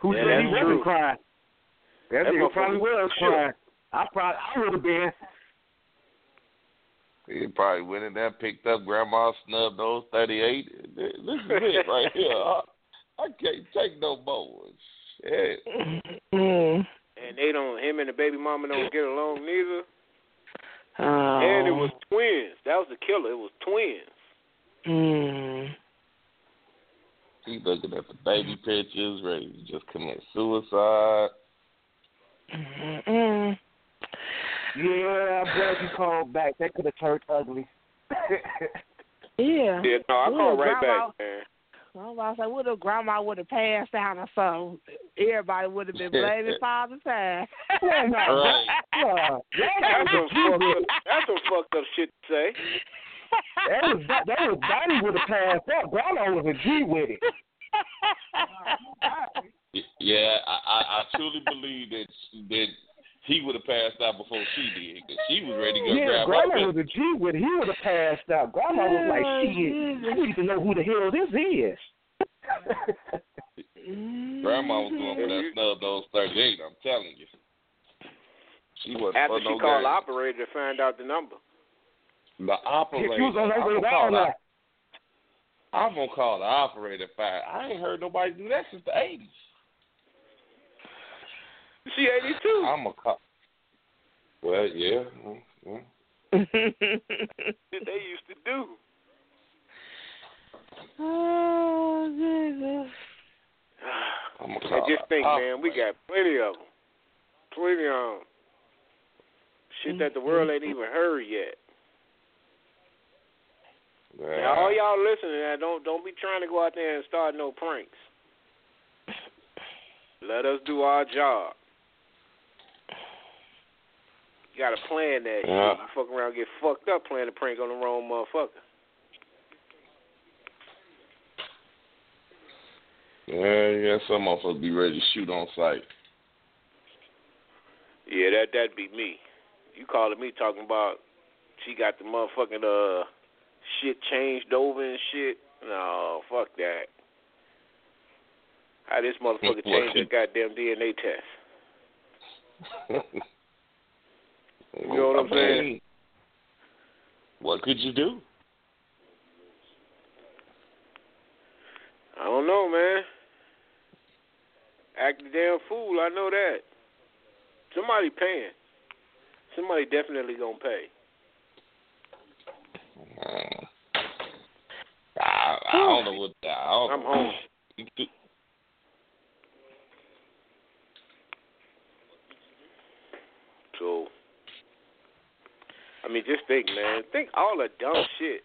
Who Yeah, said he wasn't crying? That, That nigga probably was shook. crying. I probably I would have been. He probably went in there, picked up Grandma's snub nose 38. This is it right here. (laughs) I, I can't take no more. Shit. Mm. And they don't. Him and the baby mama don't get along neither. Oh. And it was twins. That was the killer. It was twins. Mm. He looking at the baby pictures, ready to just commit suicide. Mm-mm. Yeah, I'm glad you called back. That could have turned ugly. (laughs) Yeah. Yeah, no, I Ooh, called right grandma- back, man. Well, I was like, what if grandma would have passed out or something? Everybody would have been (laughs) blaming Father Time. Yeah, Right. yeah, That's some (laughs) fucked up. That's some fucked up shit to say. that was that, that was Donnie would have passed out. Grandma was a G with it. Yeah, I, I, I truly believe that that he would have passed out before she did, because she was ready to go Yeah, grab Grandma her. was a G with. He would have passed out. Grandma was oh, like, Oh, shit, I need to know who the hell this is. Grandma was going for that mm-hmm. snub those 38. I'm telling you, she wasn't After she no called the game. operator to find out the number. The operator. She was on her way I'm down there. I'm gonna call the operator fire. I ain't heard nobody do that since the eighties. She eighty two. I'm a cop. Well, yeah. mm, mm. they used to do. oh Jesus. I'm gonna And call. just think, man, we got plenty of them. Plenty of 'em. Shit that the world ain't even heard yet. Now, all y'all listening, now, don't don't be trying to go out there and start no pranks. Let us do our job. You gotta plan that Yeah. shit. You fuck around, get fucked up playing a prank on the wrong motherfucker. Yeah, yeah. Some motherfuckers be ready to shoot on sight. Yeah, that that'd be me. You calling me talking about she got the motherfucking uh shit changed over and shit. No, fuck that. How this motherfucker (laughs) changed that goddamn DNA test? (laughs) You know what I'm saying? What could you do? I don't know, man. Act a damn fool, I know that. Somebody paying. Somebody definitely gonna pay. Mm. I, I don't know what. I don't, I'm home. So, I mean, just think, man. Think all the dumb shit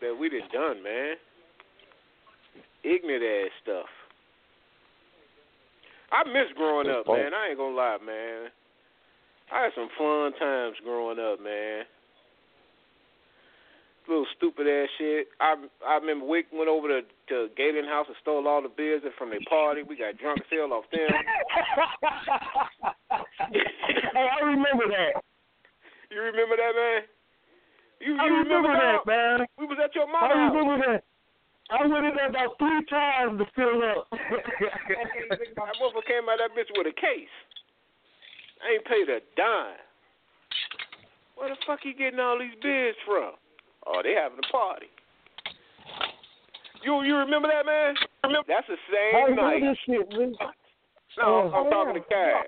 that we done done, man. Ignorant ass stuff. I miss growing up, man. I ain't gonna lie, man. I had some fun times growing up, man. Little stupid ass shit. I I remember Wick went over to to Galen House and stole all the beers from their party. We got drunk as off them. (laughs) hey, I remember that. You remember that, man? You, you I remember that, man. We was at your I mama's house. remember that. I went in there about three times to fill up. (laughs) that motherfucker came out of that bitch with a case. I ain't paid a dime. Where the fuck he getting all these beers from? Oh, they having a party. You you remember that man? Remember? That's the same remember night. this shit, man. No, I'm, Oh. I'm talking to Cash.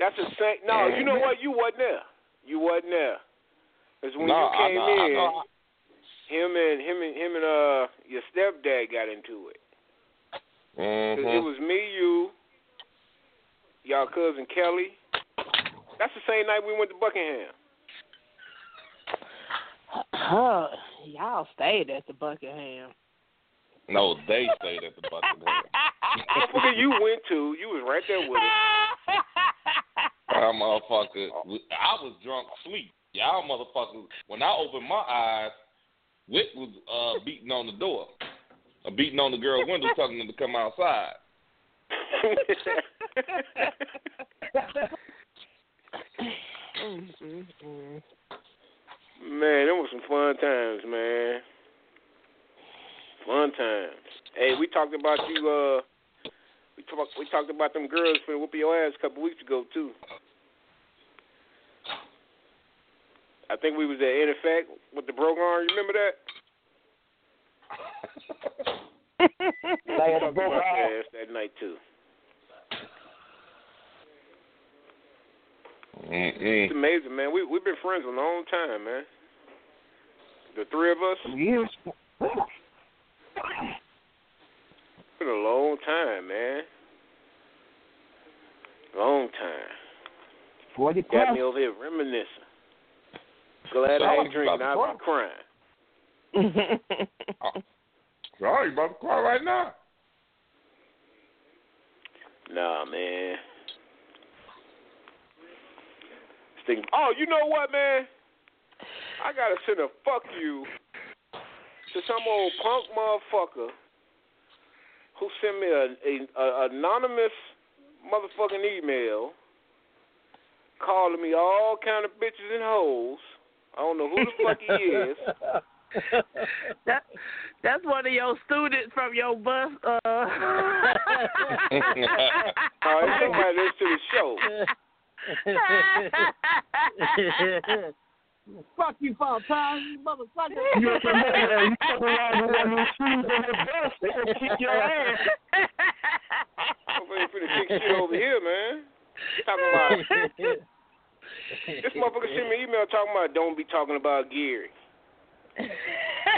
That's the same. No, you know what? You wasn't there. You wasn't there. Cause when No, you I came know- I in, know. him and him and him and uh your stepdad got into it. 'Cause Mhm. It was me, you, y'all cousin Kelly. That's the same night we went to Buckingham. Huh. Y'all stayed at the Buckingham. No, they stayed at the Buckingham. (laughs) Motherfucker, you went to. You was right there with us. That motherfucker. I was drunk sleep. Y'all motherfuckers. When I opened my eyes, Wick was uh beating on the door, uh, beating on the girl window, telling them to come outside. (laughs) Man, it was some fun times, man. Fun times. Hey, we talked about you. uh We talked. We talked about them girls for whoop your ass a couple weeks ago too. I think we was at In Effect with the broke arm. You remember that? (laughs) we Like talked broke arm. your ass that night too. Mm-mm. It's amazing, man. We we've been friends a long time, man. The three of us. Years. Been a long time, man. Long time. Forty Got plus. me over here reminiscing. Glad I ain't drinking. I was crying. (laughs) Sorry, about to cry right now. Nah, man. Think, oh, you know what, man? I gotta send a fuck you to some old punk motherfucker who sent me a, a, a anonymous motherfucking email calling me all kind of bitches and hoes. I don't know who the fuck he is. (laughs) that that's one of your students from your bus. Uh... (laughs) Oh, it's somebody that's to the show. (laughs) Fuck you, Paul Time, you motherfucker. (laughs) You know, you come around with one of those shoes on the bus, they gonna kick your ass. Motherfucker finna kick shit over here, man. Talking about this motherfucker sent me an email talking about don't be talking about Gary.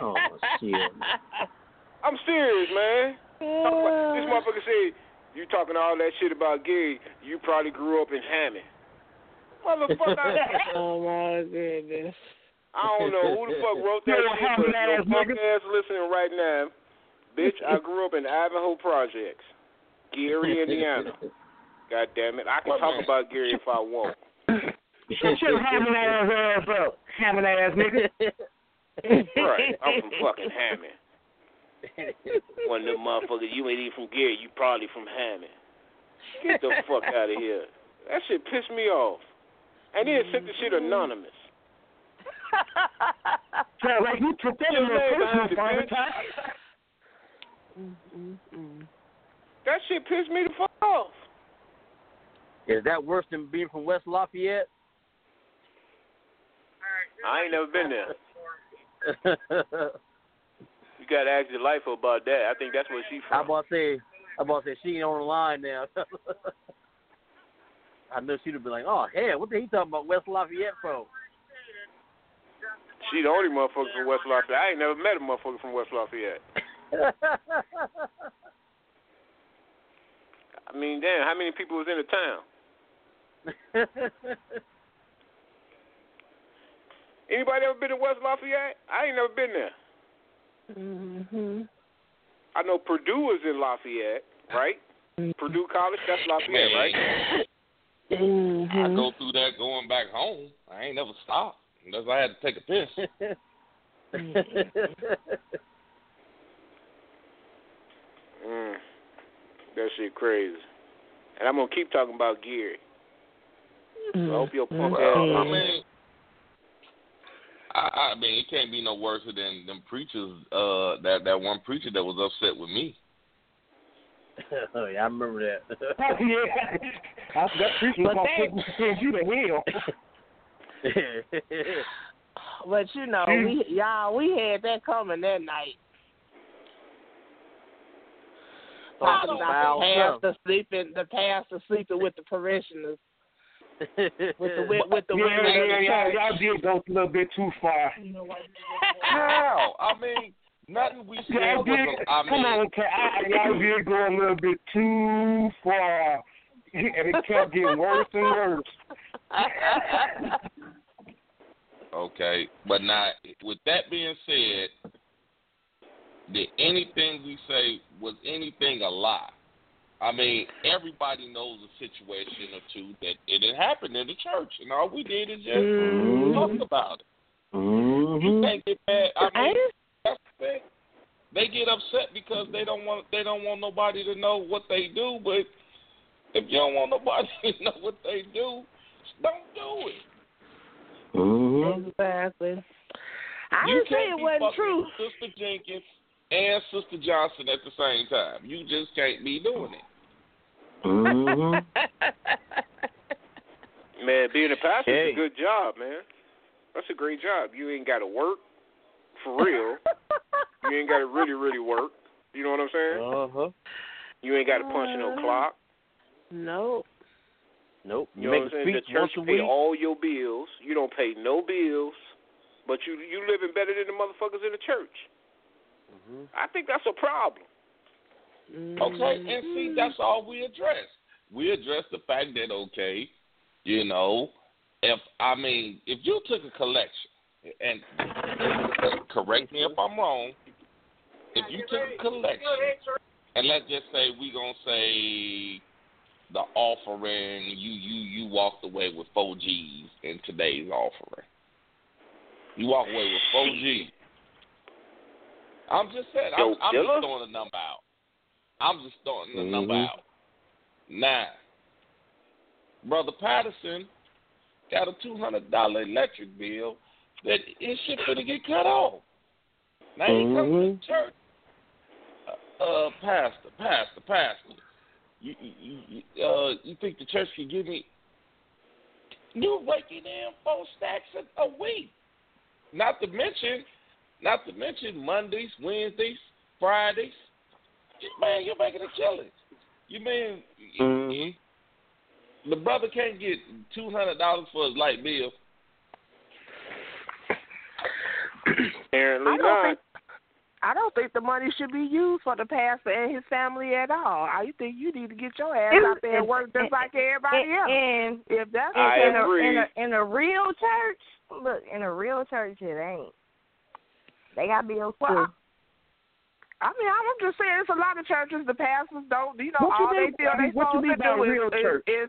oh shit. I'm serious, man. Talking about- this motherfucker said you talking all that shit about Gary. You probably grew up in Hammond. Motherfucker. (laughs) (laughs) oh my goodness. I don't know who the fuck wrote that You shit, Hammond but your ass fuck nigga. ass listening right now. Bitch, I grew up in Ivanhoe Projects, Gary, (laughs) Indiana. God damn it. I can talk about Gary if I want. Shut your Hammond ass ass up, Hammond ass nigga. Right. I'm from fucking Hammond. One of them motherfuckers, you ain't even from Gary, you probably from Hammond. Get the fuck out of here. That shit pissed me off. And then sent the shit anonymous. (laughs) Sound like you took that Your in your personal behind it, phone, bitch. (laughs) Mm-hmm, mm-hmm. That shit pissed me the fuck off. Is that worse than being from West Lafayette? I ain't never been there. (laughs) You gotta ask your life about that. I think that's where she from. I'm about to say, I'm about to say she ain't on the line now. I know she'd have been like, "Oh hell, what the he talking about West Lafayette for?" She the only motherfucker from West Lafayette. I ain't never met a motherfucker from West Lafayette. (laughs) I mean, damn, how many people was in the town? Anybody ever been to West Lafayette? I ain't never been there. Mm-hmm. I know Purdue is in Lafayette, right? Purdue College, that's Lafayette, right? (laughs) I Mm-hmm. go through that going back home. I ain't never stopped unless I had to take a piss. (laughs) Mm, that shit crazy. And I'm gonna keep talking about Gary. So I hope your punk Well, ass. I mean, I, I mean, it can't be no worse than them preachers. Uh, that that one preacher that was upset with me. (laughs) oh yeah, I remember that. Oh, (laughs) yeah. I, that preacher was gonna that- send you to hell. (laughs) But you know, we y'all we had that coming that night. Talking Talking about the about pastor sleeping, the pastor sleeping with the parishioners, with the wi- with the yeah, women in yeah, yeah, y'all did go a little bit too far. How? I mean, nothing we said was. did, A, I mean, come on, I- y'all (laughs) did go a little bit too far, and it kept getting worse and worse. Okay, but now with that being said, did anything we say was anything a lie? I mean, everybody knows a situation or two that it had happened in the church, and all we did is just Mhm. talk about it. Mm-hmm. You can't get mad. I mean, Ain't it? that's the thing. They get upset because they don't want they don't want nobody to know what they do. But if you don't want nobody (laughs) to know what they do, don't do it. Mm-hmm. Exactly. I you didn't say can't it be wasn't fucking true. Sister Jenkins and Sister Johnson at the same time. You just can't be doing it. Mm-hmm. Man, being a pastor is a good job, man. That's a great job. You ain't got to work for real. you ain't got to really, really work. You know what I'm saying? Uh huh. You ain't got to punch no Uh, clock. No. Nope. You You know make what I'm a saying? The church once pay week. all your bills. You don't pay no bills, but you you living better than the motherfuckers in the church. Mm-hmm. I think that's a problem. Okay, and see, that's all we address. We address the fact that okay, you know, if I mean, if you took a collection, and correct me if I'm wrong, if you took a collection, and let's just say we gonna say the offering, you you you walked away with four G's in today's offering. You walk away with four G's. I'm just saying, I'm, I'm just throwing a number out. I'm just throwing the number Mhm. out. Now, Brother Patterson got a two hundred dollar electric bill that his shit finna get cut off. Now he comes to church. Uh, uh, pastor, pastor, pastor. You, you, you, uh, you think the church can give me? You raking in four stacks a, a week. Not to mention, not to mention Mondays, Wednesdays, Fridays. Man, you're making a killing. You mean Mm-hmm. the brother can't get two hundred dollars for his light bill? (clears throat) Apparently I don't not. think I don't think the money should be used for the pastor and his family at all. I think you need to get your ass out there and work just like everybody else. And If that's I in case, a, in a in a real church, look, in a real church, it ain't. They got bills too. Well, I mean, I'm just saying, it's a lot of churches. The pastors don't, you know, What you all mean- they feel I they what you supposed mean to do is, real is, church? is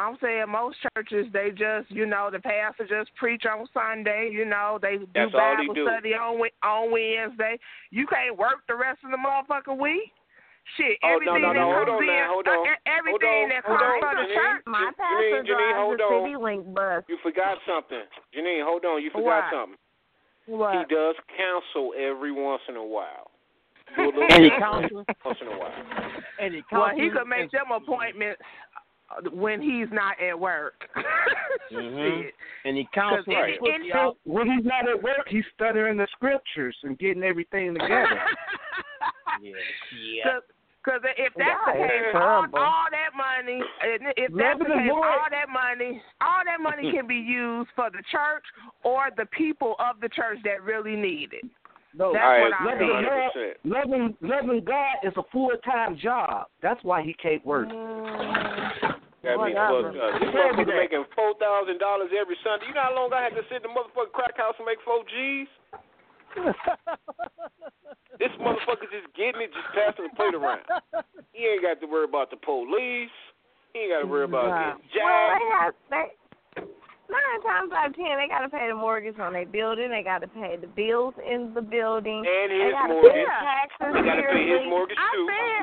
I'm saying most churches they just you know the pastor just preach on Sunday. You know they do That's all he Bible do. study on on Wednesday. You can't work the rest of the motherfucking week. Shit, Oh, everything no, that no, hold comes on in, now, uh, everything that comes on, from the Janine. church. My Janine, pastor Janine, drives hold the on. City Link bus. You forgot something. Janine, hold on. You forgot What? something. What? He does counsel every once in a while. Do a little And he counseling once in a while. And he Well, he could make them appointments when he's not at work. (laughs) Mhm. And he counsels Right. and puts And- When he's not at work, he's studying the scriptures and getting everything (laughs) together. Yeah. (laughs) Yeah. Because if that's God, the case, all, all that money, if that's the the case, all that money, all that money can be used for the church or the people of the church that really need it. No, That's I what I'm loving saying. God, loving loving God is a full time job. That's why he can't work. That means Whatever. fucked up. This (laughs) motherfucker that. making four thousand dollars every Sunday. You know how long I had to sit in the motherfucking crack house and make four G's? (laughs) This motherfucker just getting it, just passing the plate around. He ain't got to worry about the police. He ain't got to worry about Wow. getting Well, jacked. they got they nine times out of ten they got to pay the mortgage on their building. They got to pay the bills in the building. And his gotta mortgage. Taxes They got to pay his mortgage I too. said,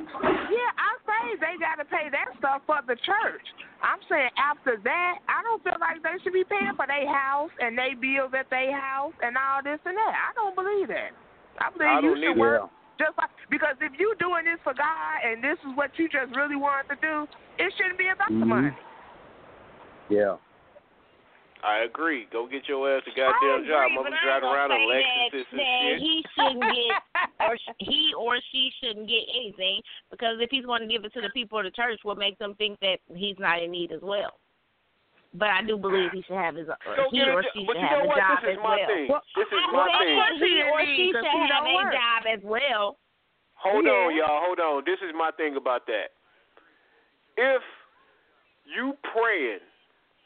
yeah, I say they got to pay that stuff for the church. I'm saying after that, I don't feel like they should be paying for their house and they bills at their house and all this and that. I don't believe that. I believe I you should work just like because if you doing this for God and this is what you just really wanted to do, it shouldn't be about the Mhm. money. Yeah. I agree. Go get your ass a I goddamn agree, job. but I driving around gonna in say that, and shit. he shouldn't get (laughs) or he or she shouldn't get anything because if he's going to give it to the people of the church, what makes them think that he's not in need as well? But I do believe he should have his or Go he or she but should have a what? job as my well. thing. This is I my think thing. he or she should have a work. job as well. Hold Yeah. on, y'all. Hold on. This is my thing about that. If you praying,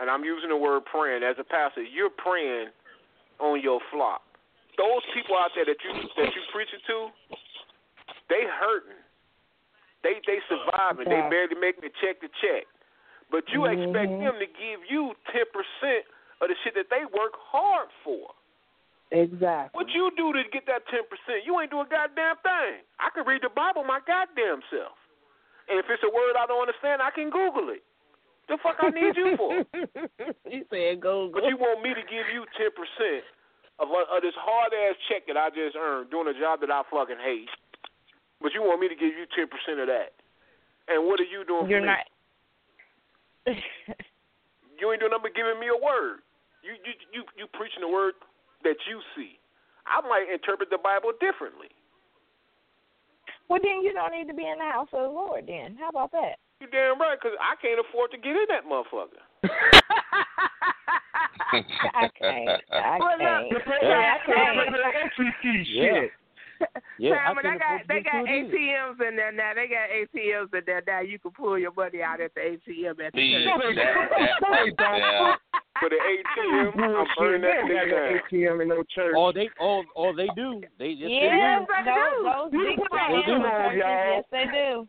and I'm using the word praying as a pastor, you're praying on your flock. Those people out there that you that you preaching to, they hurting. They they surviving. They barely making it check to check. But you expect Mhm. them to give you ten percent of the shit that they work hard for. Exactly. What you do to get that ten percent? You ain't do a goddamn thing. I can read the Bible my goddamn self. And if it's a word I don't understand, I can Google it. The fuck I need you for? (laughs) you said go But you want me to give you ten percent of, of this hard ass check that I just earned doing a job that I fucking hate. But you want me to give you ten percent of that. And what are you doing You're for me? not. (laughs) (laughs) You ain't doing nothing but giving me a word. You you you you preaching the word that you see. I might interpret the Bible differently. well, then you don't need to be in the house of the Lord. Then how about that? You damn right, 'cause I can't afford to get in that motherfucker. I can't. I Well, can't. look, I they got- can't. entry fee Yeah. shit. Yeah, I Simon, can they got they got to it either. ATMs in there now. They got ATMs in there now. You can pull your money out at the ATM at the See, church. that, (laughs) that, yeah. For the ATM, I'm burning that thing got no down. ATM in no church. All they all all they do, they just Yes, they those, do. those big They financial do, churches, y'all. yes, they do.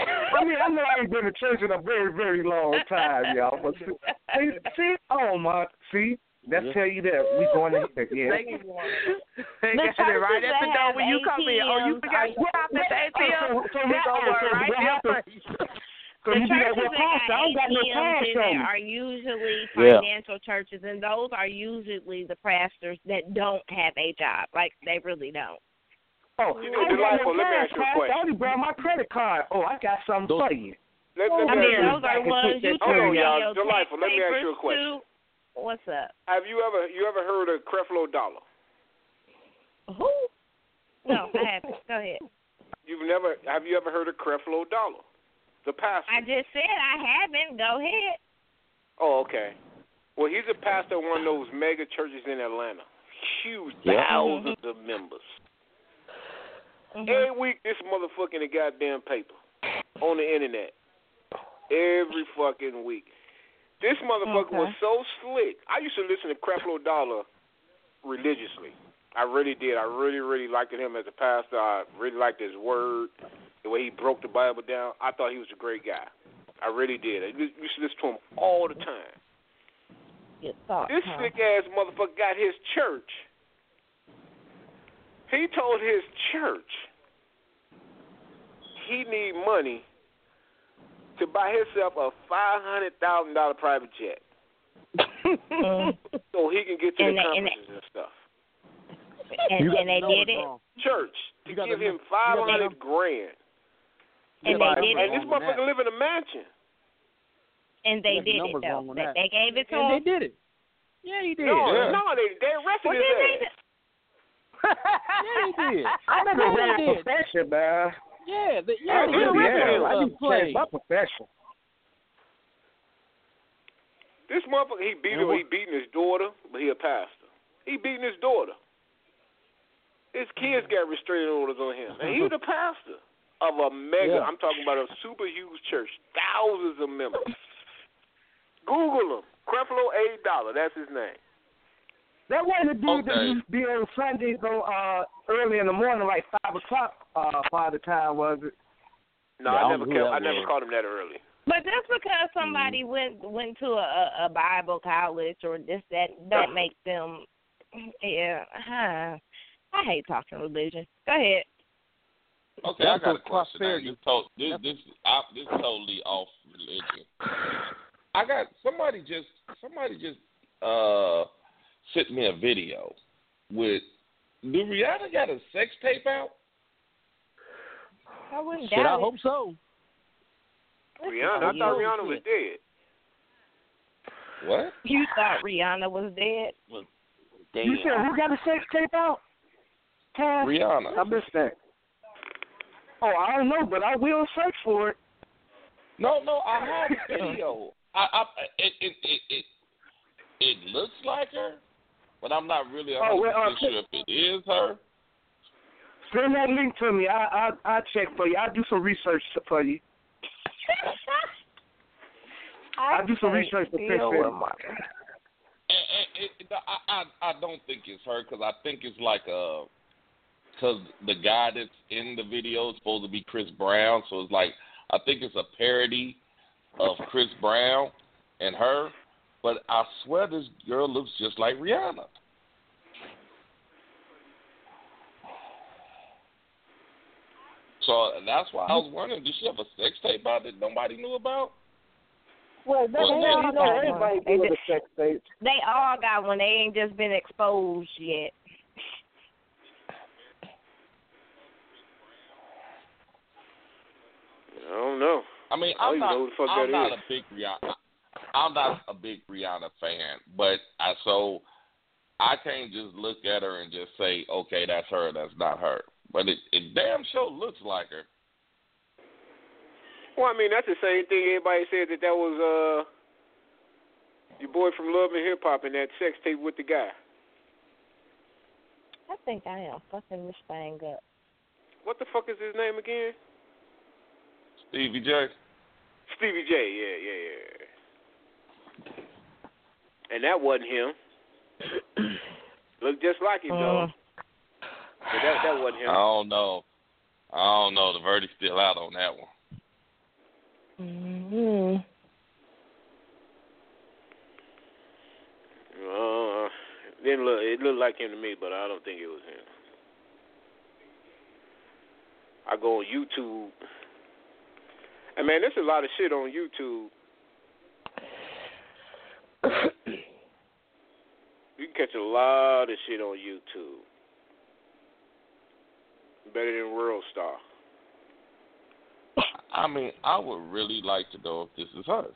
I mean, I know I ain't been to church in a very, very long time, y'all. But see, see, see oh my, see, that Yeah. tell you that we going to yeah. They, they The got it right churches at the that door when you come in. Oh, you forgot are- to stop at the ATM. So, so, That so, so right there happens? for you. (laughs) So the you like, churches well, that Pastor, I got ain't got no ATMs in there are usually Yeah. financial churches, and those are usually the pastors that don't have a job. Like they really don't. Oh, You I got Delightful, no let me ask you a question. I only brought my credit card. Oh, I got something Those- for you. Let, let I me mean, ask you, those are ones you Hold on, turn y'all. Delightful, let me ask you a question. to. What's up? Have you ever you ever heard of Creflo Dollar? Who? No, I haven't. Go ahead. You've never have you ever heard of Creflo Dollar? The pastor. I just said I haven't. Go ahead. Oh, okay. Well, he's a pastor of one of those mega churches in Atlanta. Huge Yeah. thousands mm-hmm. of members. Mm-hmm. Every week, this motherfucker in the goddamn paper on the internet. Every fucking week. This motherfucker was so slick. I used to listen to Creflo Dollar religiously. I really did. I really, really liked him as a pastor. I really liked his word, the way he broke the Bible down. I thought he was a great guy. I really did. I used to listen to him all the time. Thought. This huh? slick ass motherfucker got his church. He told his church he need money to buy himself a five hundred thousand dollar private jet (laughs) so he can get to And the they- and they- conferences and stuff. and, and they did it. Church to You give him num- five you got the hundred num- grand. And they the did And it. this numbers wrong on motherfucker live in a mansion. And they You got the did it though. They, they gave it to And him. they did it. Yeah, he did. No, yeah. no, they they arrested Well, his then they ass. Yeah, he did. (laughs) I never Yeah, ran he a did. profession, man. Yeah, the, I yeah, uh, did, the yeah. original I need to play. change my profession. This motherfucker, he beat him. He mm-hmm. beating his daughter, but he a pastor. He beating his daughter. His kids got restraining orders on him, and he's a mm-hmm. pastor of a mega. Yeah. I'm talking about a super huge church, thousands of members. Google him, Creflo A Dollar. That's his name. That wasn't the dude that Okay. used to be on Sundays on uh early in the morning, like five o'clock uh Father time was it? No, Yeah, I I never know kept, that I never called him that early. But just because somebody went went to a, a Bible college or this that that (laughs) makes them yeah. Huh. I hate talking religion. Go ahead. Okay, I got a question. now. prosperity- This, this, this, I, this totally off religion. I got somebody just somebody just uh sent me a video with. Do Rihanna got a sex tape out? I wouldn't Shit, I doubt hope so. Rihanna, I thought Rihanna was dead. What? You thought Rihanna was dead? You said who got a sex tape out? Cass? Rihanna. I missed that. Oh, I don't know, but I will search for it. No, no, I have a video. I, I, it, it, it, it, it looks like her, but I'm not really a Oh, well, uh, sure if it is her. Send that link to me. I I I check for you. I'll do some research for you. (laughs) I'll do some research for fix deal it. with my- And, and, it, I, I, I don't think it's her because I think it's like a, because the guy that's in the video is supposed to be Chris Brown, so it's like I think it's a parody of Chris Brown and her, but I swear this girl looks just like Rihanna. So that's why I was wondering, did she have a sex tape out that nobody knew about? Well, that, Well, they all they know got everybody one. They just- sex tape. They all got one. They ain't just been exposed yet. I don't know. I mean, I I'm don't know who the fuck I'm that not is. a big Rihanna. I'm not a big Rihanna fan, but I so I can't just look at her and just say, okay, that's her, that's not her. But it, it damn sure looks like her. Well, I mean, that's the same thing everybody said that that was uh your boy from Love and Hip Hop and that sex tape with the guy. I think I am fucking this thing up. What the fuck is his name again? Stevie J. Stevie J. Yeah, yeah, yeah. And that wasn't him. (clears throat) Looked just like him though. Mm. But that that wasn't him. I don't know. I don't know. The verdict's still out on that one. Mm-hmm. Uh, didn't look. It looked like him to me, but I don't think it was him. I go on YouTube. And man, there's a lot of shit on YouTube. You can catch a lot of shit on YouTube. Better than World Star. (laughs) I mean, I would really like to know if this is her.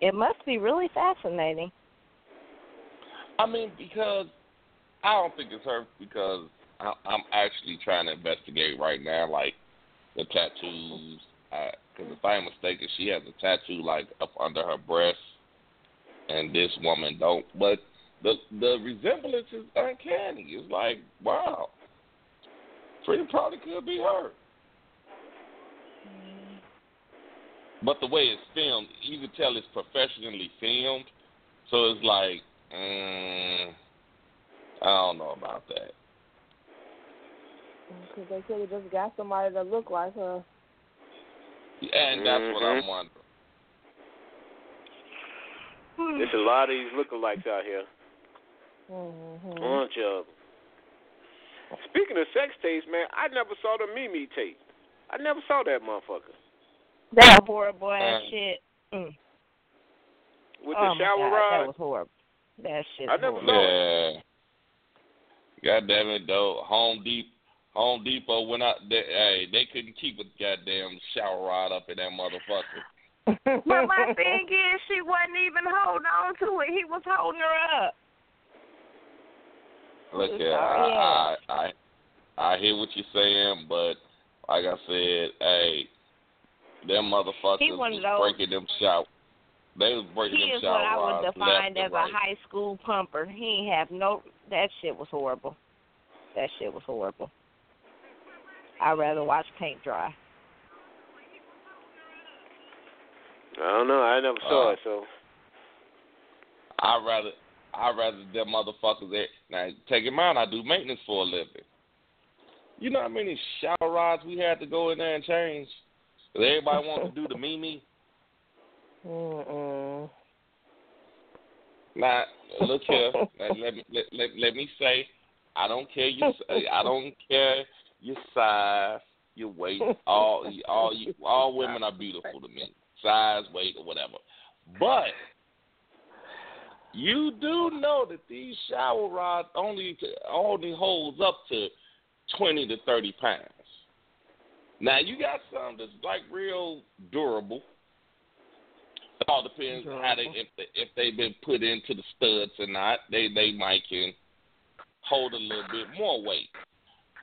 It must be really fascinating. I mean, because I don't think it's her because I, I'm actually trying to investigate right now, like the tattoos. Because if I'm mistaken, she has a tattoo like up under her breast, and this woman don't. But the the resemblance is uncanny. It's like wow, pretty probably could be her. But the way it's filmed, you can tell it's professionally filmed. So it's like, mm, I don't know about that. Because they could have just got somebody that look like her. Yeah, and that's what I'm Mhm. Wondering. There's a lot of these lookalikes out here. Mm-hmm. Bunch of 'em. Speaking of sex tapes, man, I never saw the Mimi tape. I never saw that motherfucker. That horrible ass shit. Mm. With oh the my shower God, rod. That was horrible. That shit. I never horrible. saw Yeah. God damn it, though. Home Deep, Home Depot went out. They, hey, they couldn't keep a goddamn shower rod up in that motherfucker. But my (laughs) thing is, she wasn't even holding on to it. He was holding her up. Look Ooh, here, I, I, I, I hear what you're saying, but like I said, hey, them motherfuckers He one was of those- breaking them shower. They was breaking He them is what I would define as and a high school pumper. He ain't have no. That shit was horrible. That shit was horrible. I'd rather watch paint dry. I don't know. I never saw Uh, it, so I rather I rather them motherfuckers that now take in mind I do maintenance for a living. You know how many shower rods we had to go in there and change? 'Cause everybody wants to do the Mimi. (laughs) Mm-mm. Now look here. (laughs) let, let me let, let, let me say, I don't care your I don't care your size, your weight. All all you all women are beautiful to me. Size, weight, or whatever. But you do know that these shower rods only only holds up to twenty to thirty pounds. Now you got some that's like real durable. It all depends on how they if they, if they've been put into the studs or not. They they might can hold a little bit more weight.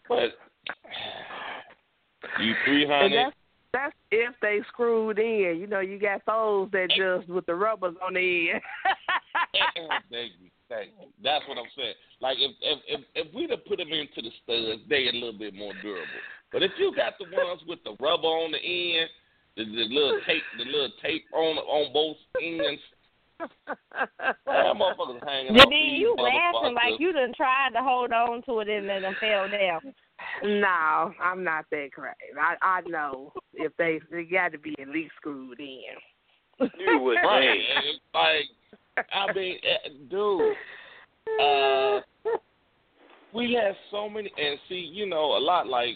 But (sighs) you three hundred that's that's if they screwed in. You know, you got those that just with the rubbers on the end. Uh-uh. (laughs) thank you, thank you. That's what I'm saying. Like if if if, if we'd have put them into the studs, they a little bit more durable. But if you got the ones with the rubber on the end, the, the little tape, the little tape on on both ends, man, motherfuckers hanging But off then you laughing like motherfuckers. you done tried to hold on to it and then it fell down. No, I'm not that crazy. I I know if they they got to be at least screwed in. you would Right. (laughs) think. Like, I mean, eh, dude, uh, we had so many, and see, you know, a lot like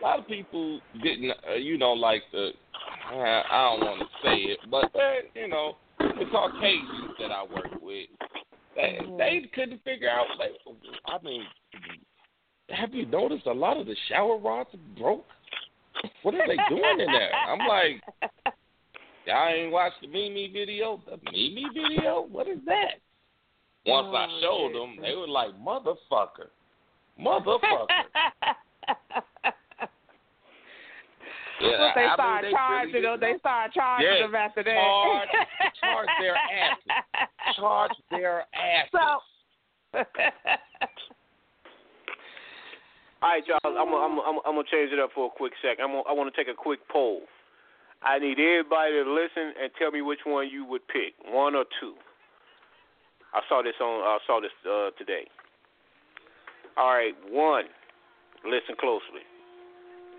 a lot of people didn't, uh, you know, like the, uh, I don't want to say it, but uh, you know, the Caucasians that I work with, they they couldn't figure out. Like, I mean, have you noticed a lot of the shower rods broke? What are they doing in there? I'm like, y'all ain't watched the Mimi video? The Mimi video? What is that? Once I Oh, showed them, they were like, motherfucker, motherfucker. (laughs) Yeah, What they I- I start mean, they charging really them, they start charging Yes, them after that. charge- charge their (laughs) asses. Charge their asses. So, (laughs) All right, y'all. I'm gonna, I'm, gonna, I'm, change it up for a quick sec. I'm gonna, I want to take a quick poll. I need everybody to listen and tell me which one you would pick, one or two. I saw this on. I saw this uh, today. All right, one. Listen closely.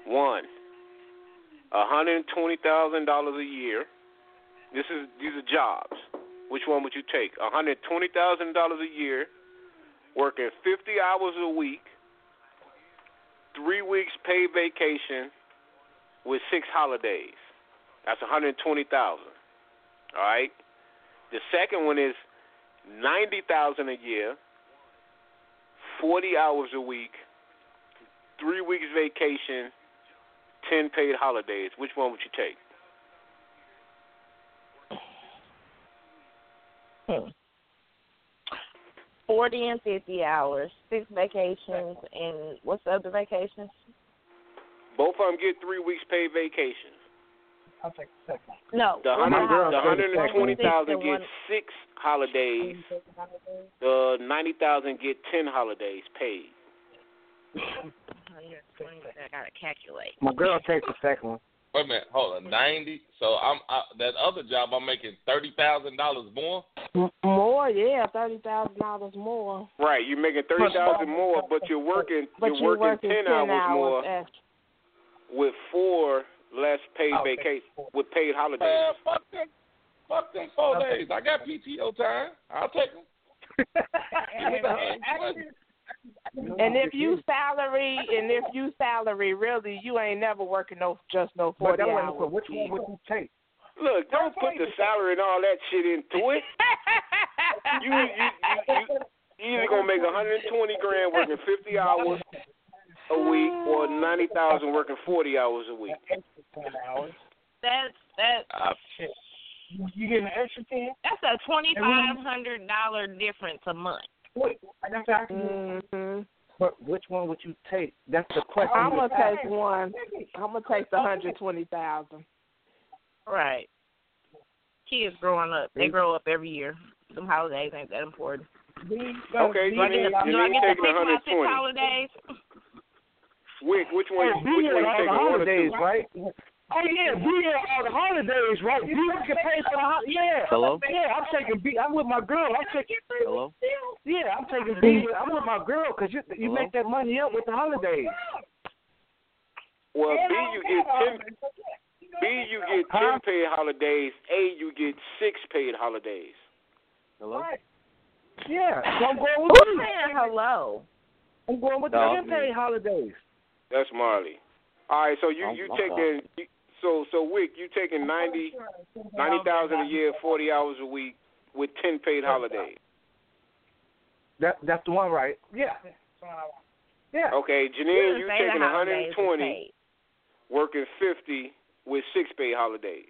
One. A hundred and twenty thousand dollars a year. This is these are jobs. Which one would you take? A hundred twenty thousand dollars a year, working fifty hours a week, three weeks paid vacation with six holidays. That's 120,000. All right. The second one is 90,000 a year, 40 hours a week, three weeks vacation, 10 paid holidays. Which one would you take? Hmm. Forty and fifty hours, six vacations, and what's the other vacations? Both of them get three weeks paid vacation. I'll take the second. No, The one hundred, the hundred and twenty thousand Six get six holidays. The ninety thousand get ten holidays paid. (laughs) I gotta calculate. My girl takes the second one. Wait a minute, hold on, ninety. So I'm I, that other job. I'm making thirty thousand dollars more. More, yeah, thirty thousand dollars more. Right, you're making thirty thousand more, but you're working But you're working, ten, hours, more extra. with four less paid Oh, vacation with paid holidays. Man, fuck them, fuck them four days. I got PTO time. I'll take (laughs) them. And if you salary, and if you salary, really, you ain't never working no just no But forty that hours. wasn't which one would you take? Look, don't put the salary and all that shit into it. (laughs) You you you, you, you either gonna make 120 grand working 50 hours a week, or 90,000 working 40 hours a week. That's that. I, You getting an extra ten? That's a twenty five hundred dollar difference a month. Wait, that's actually. Mm-hmm. But which one would you take? That's the question. I'm gonna take one. I'm gonna take the hundred twenty thousand. Right. Kids growing up, they grow up every year. Some holidays ain't that important. Okay, Do I get Janine, to, do I get to pick my six 120. holidays? Wick, which one? Which one you all taking? the One or holidays, two? right? Oh yeah, be here all the holidays, right? You can pay for the hol- yeah. Hello? Yeah, I'm taking B. I'm with my girl. I'm taking. B. Hello? Yeah, I'm taking B. Mm. I'm with my girl because you you Hello? make that money up with the holidays. Well, B you get ten. B you get ten Huh? paid holidays. A you get six paid holidays. Hello? Yeah, so I'm going with Who's saying hello? I'm going with the No, ten paid holidays. That's Marley. All right, so you I'm- you I'm taking you, so so Wick, you taking ninety ninety thousand a year, forty hours a week with ten paid holidays. That that's the one, right? Yeah. Yeah. Okay, Janine, you say taking the one hundred holidays and was twenty, paid. working fifty with six paid holidays.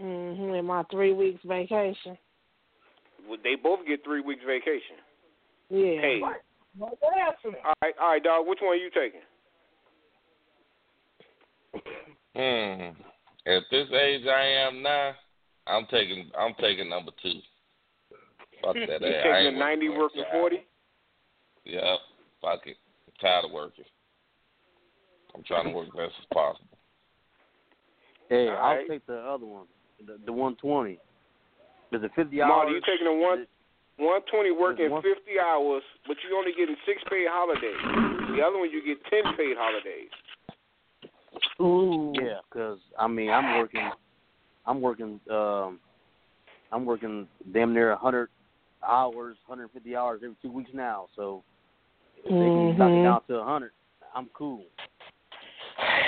Mm-hmm. In my three weeks vacation. Well, They both get three weeks vacation Yeah. paid. All right, all right, dog. Which one are you taking? Hmm. At this age I am now, I'm taking I'm taking number two. Fuck that. You I taking ain't the ninety working working forty? Yep. Fuck it. I'm tired of working. I'm trying to work as best as possible. Hey, All I'll right. take the other one, the, the 120. Is it 50 Marty, hours? you taking the one one twenty working one- fifty hours, but you're only getting six paid holidays. The other one you get ten paid holidays. Ooh. Yeah, because I mean, I'm working, I'm working, um, I'm working damn near a 100 hours, 150 hours every two weeks now. So if they can knock it Mhm. down to a 100, I'm cool.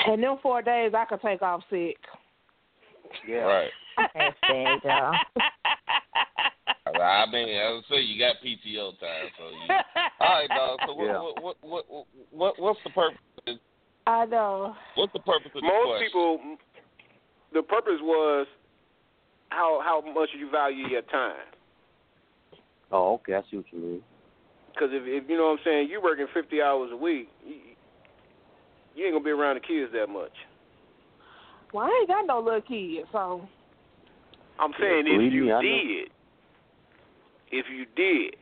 And them four days I could take off sick. Yeah. Right. That's bad, y'all. I mean, as I say, you got PTO time, so you. All right, dog. So what, Yeah. what, what, what, what, what, what's the purpose? I know. What's the purpose of the Most question? people, the purpose was how how much you value your time. Oh, okay. I see what you mean. Because if, if you know what I'm saying, you working fifty hours a week, you, you ain't gonna be around the kids that much. Well, I ain't got no little kids, so I'm saying if you me, did, if you did,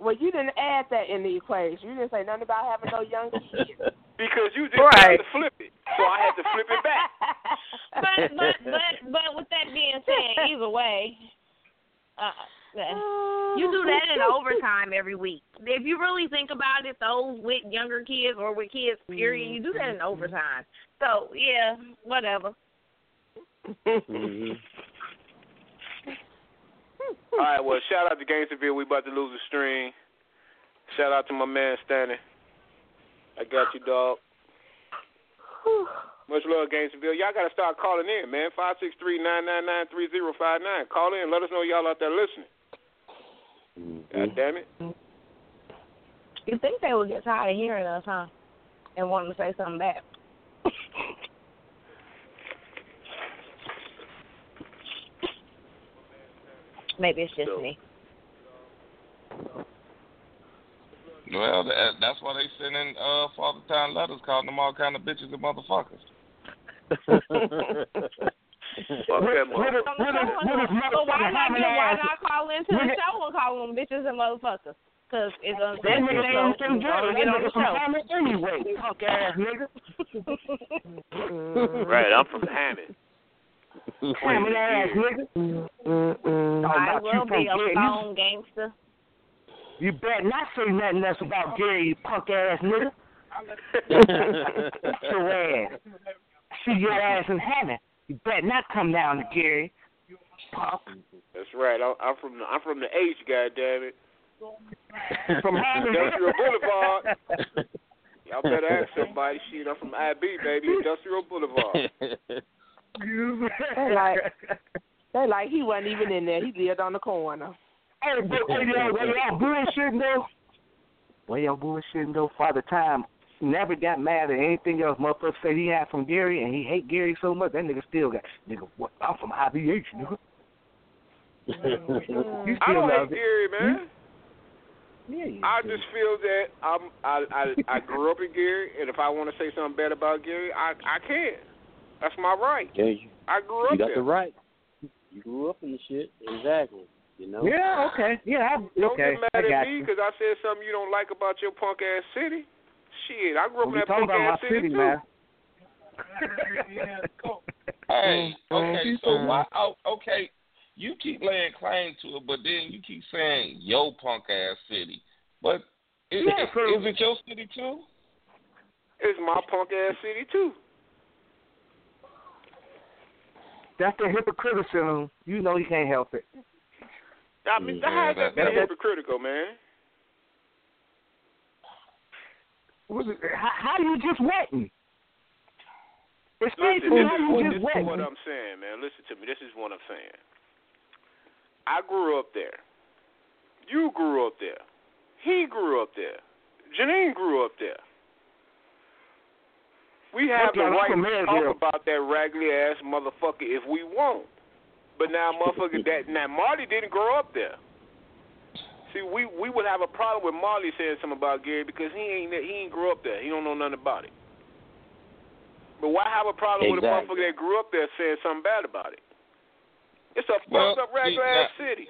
well, you didn't add that in the equation. You didn't say nothing about having no young (laughs) kids. Because you just Right. tried to flip it, so I had to flip it back. (laughs) but but but but with that being said, either way, uh, you do that in overtime every week. If you really think about it, those with younger kids or with kids, period, you do that in overtime. So yeah, whatever. hmm (laughs) All right, well, shout out to Gangsterville. We about to lose a string. Shout out to my man Stanley. I got you, dog. Much love, Gainesville. Y'all got to start calling in, man. Five six three nine nine nine three zero five nine. Call in. Let us know y'all out there listening. Mm-hmm. God damn it. You think they would get tired of hearing us, huh? And wanting to say something back. (laughs) Maybe it's just me. Well, that, that's why they sending uh, Father Time letters calling them all kind of bitches and motherfuckers. Fuck that motherfucker. So why not why not call into the show and call them bitches and motherfuckers? Because it's a That nigga from we Georgia. get That on the nigga from show. Hammond anyway. Punk ass nigga. (laughs) Right, I'm from Hammond. Hammond ass nigga. I will be a Gary. phone gangster. You, you better not say nothing else about Gary, you punk ass nigga. (laughs) your ass. See your ass in Hammond. You better not come down to Gary. Punk. That's right. I'm, I'm from the I'm from the H. Goddamn it. From (laughs) Hammond. Industrial Boulevard. (laughs) Y'all better ask somebody. Shit, I'm from IB, baby. Industrial Boulevard. They like, they like he wasn't even in there. He lived on the corner. Hey, but hey, y'all, hey, y'all bullshitting though. Well, y'all bullshitting though. Father Time never got mad at anything else. Motherfucker said he had from Gary and he hate Gary so much that nigga still got nigga. What? I'm from IBH, nigga. Oh, (laughs) you I don't love hate it. Gary, man. Yeah, you I do. just feel that I'm I I I grew up in Gary, and if I want to say something bad about Gary, I I can. That's my right. Yeah, you, I grew up. you got there. the right. You grew up in the shit. Exactly. You know. Yeah, okay. Yeah, I, Don't okay. get mad I at me you. because I said something you don't like about your punk ass city. Shit, I grew up We in that punk about ass my city, city, too. man. (laughs) Hey, Mm, okay, mm, so mm. why? Oh, okay, you keep laying claim to it, but then you keep saying yo punk ass city. But is, Yeah, is, so- is it your city too? It's my punk ass city too. That's the hypocriticism. You know you can't help it. I mean, Yeah, how's that that- being hypocritical, man? Was it, how, how you just wetting? Explain Listen, this how is, you what, just this is what. I'm saying, man. Listen to me. This is what I'm saying. I grew up there. You grew up there. He grew up there. Janine grew up there. We have the right to talk about that raggedy ass motherfucker if we want. But now, (laughs) motherfucker, that now Marty didn't grow up there. See, we we would have a problem with Marley saying something about Gary because he ain't he ain't grew up there. He don't know nothing about it. But why have a problem with a Exactly. motherfucker that grew up there saying something bad about it? It's a Well, fucked up regular see, ass city.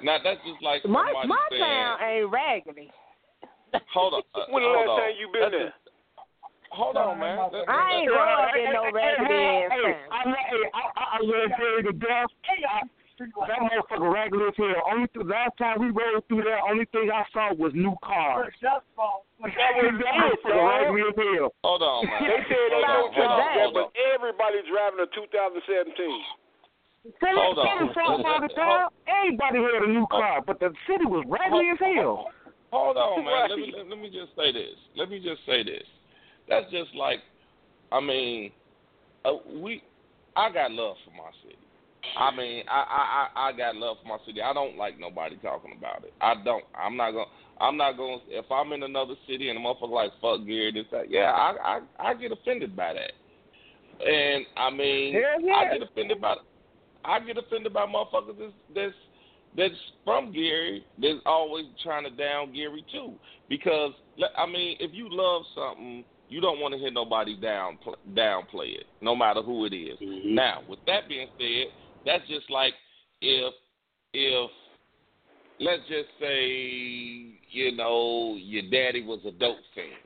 Now that's just like My my saying, town ain't raggedy. "Hold on, uh, When the last on. time you been That's there? just- hold on, man. That- I that- ain't that- up in no raggedy hey, hey. I, lo- hey, I, I, I love Gary to death. I, that motherfucker regular as hell. Only th- last time we rode through there, only thing I saw was new cars. (laughs) That was that it, motherfucker dog. regular as hell. Hold on, man. They said they hold don't on, hold talk on, that, hold but on. everybody driving a 2017. Tell Hold us, on. tell us all the time. Everybody had a new car, but the city was regular as hell. Hold on, man. Let me Right. let, let me just say this. Let me just say this. That's just like, I mean, uh, we. I got love for my city. I mean, I, I I I got love for my city. I don't like nobody talking about it. I don't. I'm not gonna. I'm not gonna. If I'm in another city and a motherfucker like fuck Gary, this that. Yeah, I I I get offended by that. And I mean, Hell yeah. I get offended by. I get offended by motherfuckers that's that's that's from Gary that's always trying to down Gary too. Because I mean, if you love something, you don't want to hear nobody down downplay it, no matter who it is. Mhm. Now, with that being said, that's just like if if let's just say you know your daddy was a dope fiend.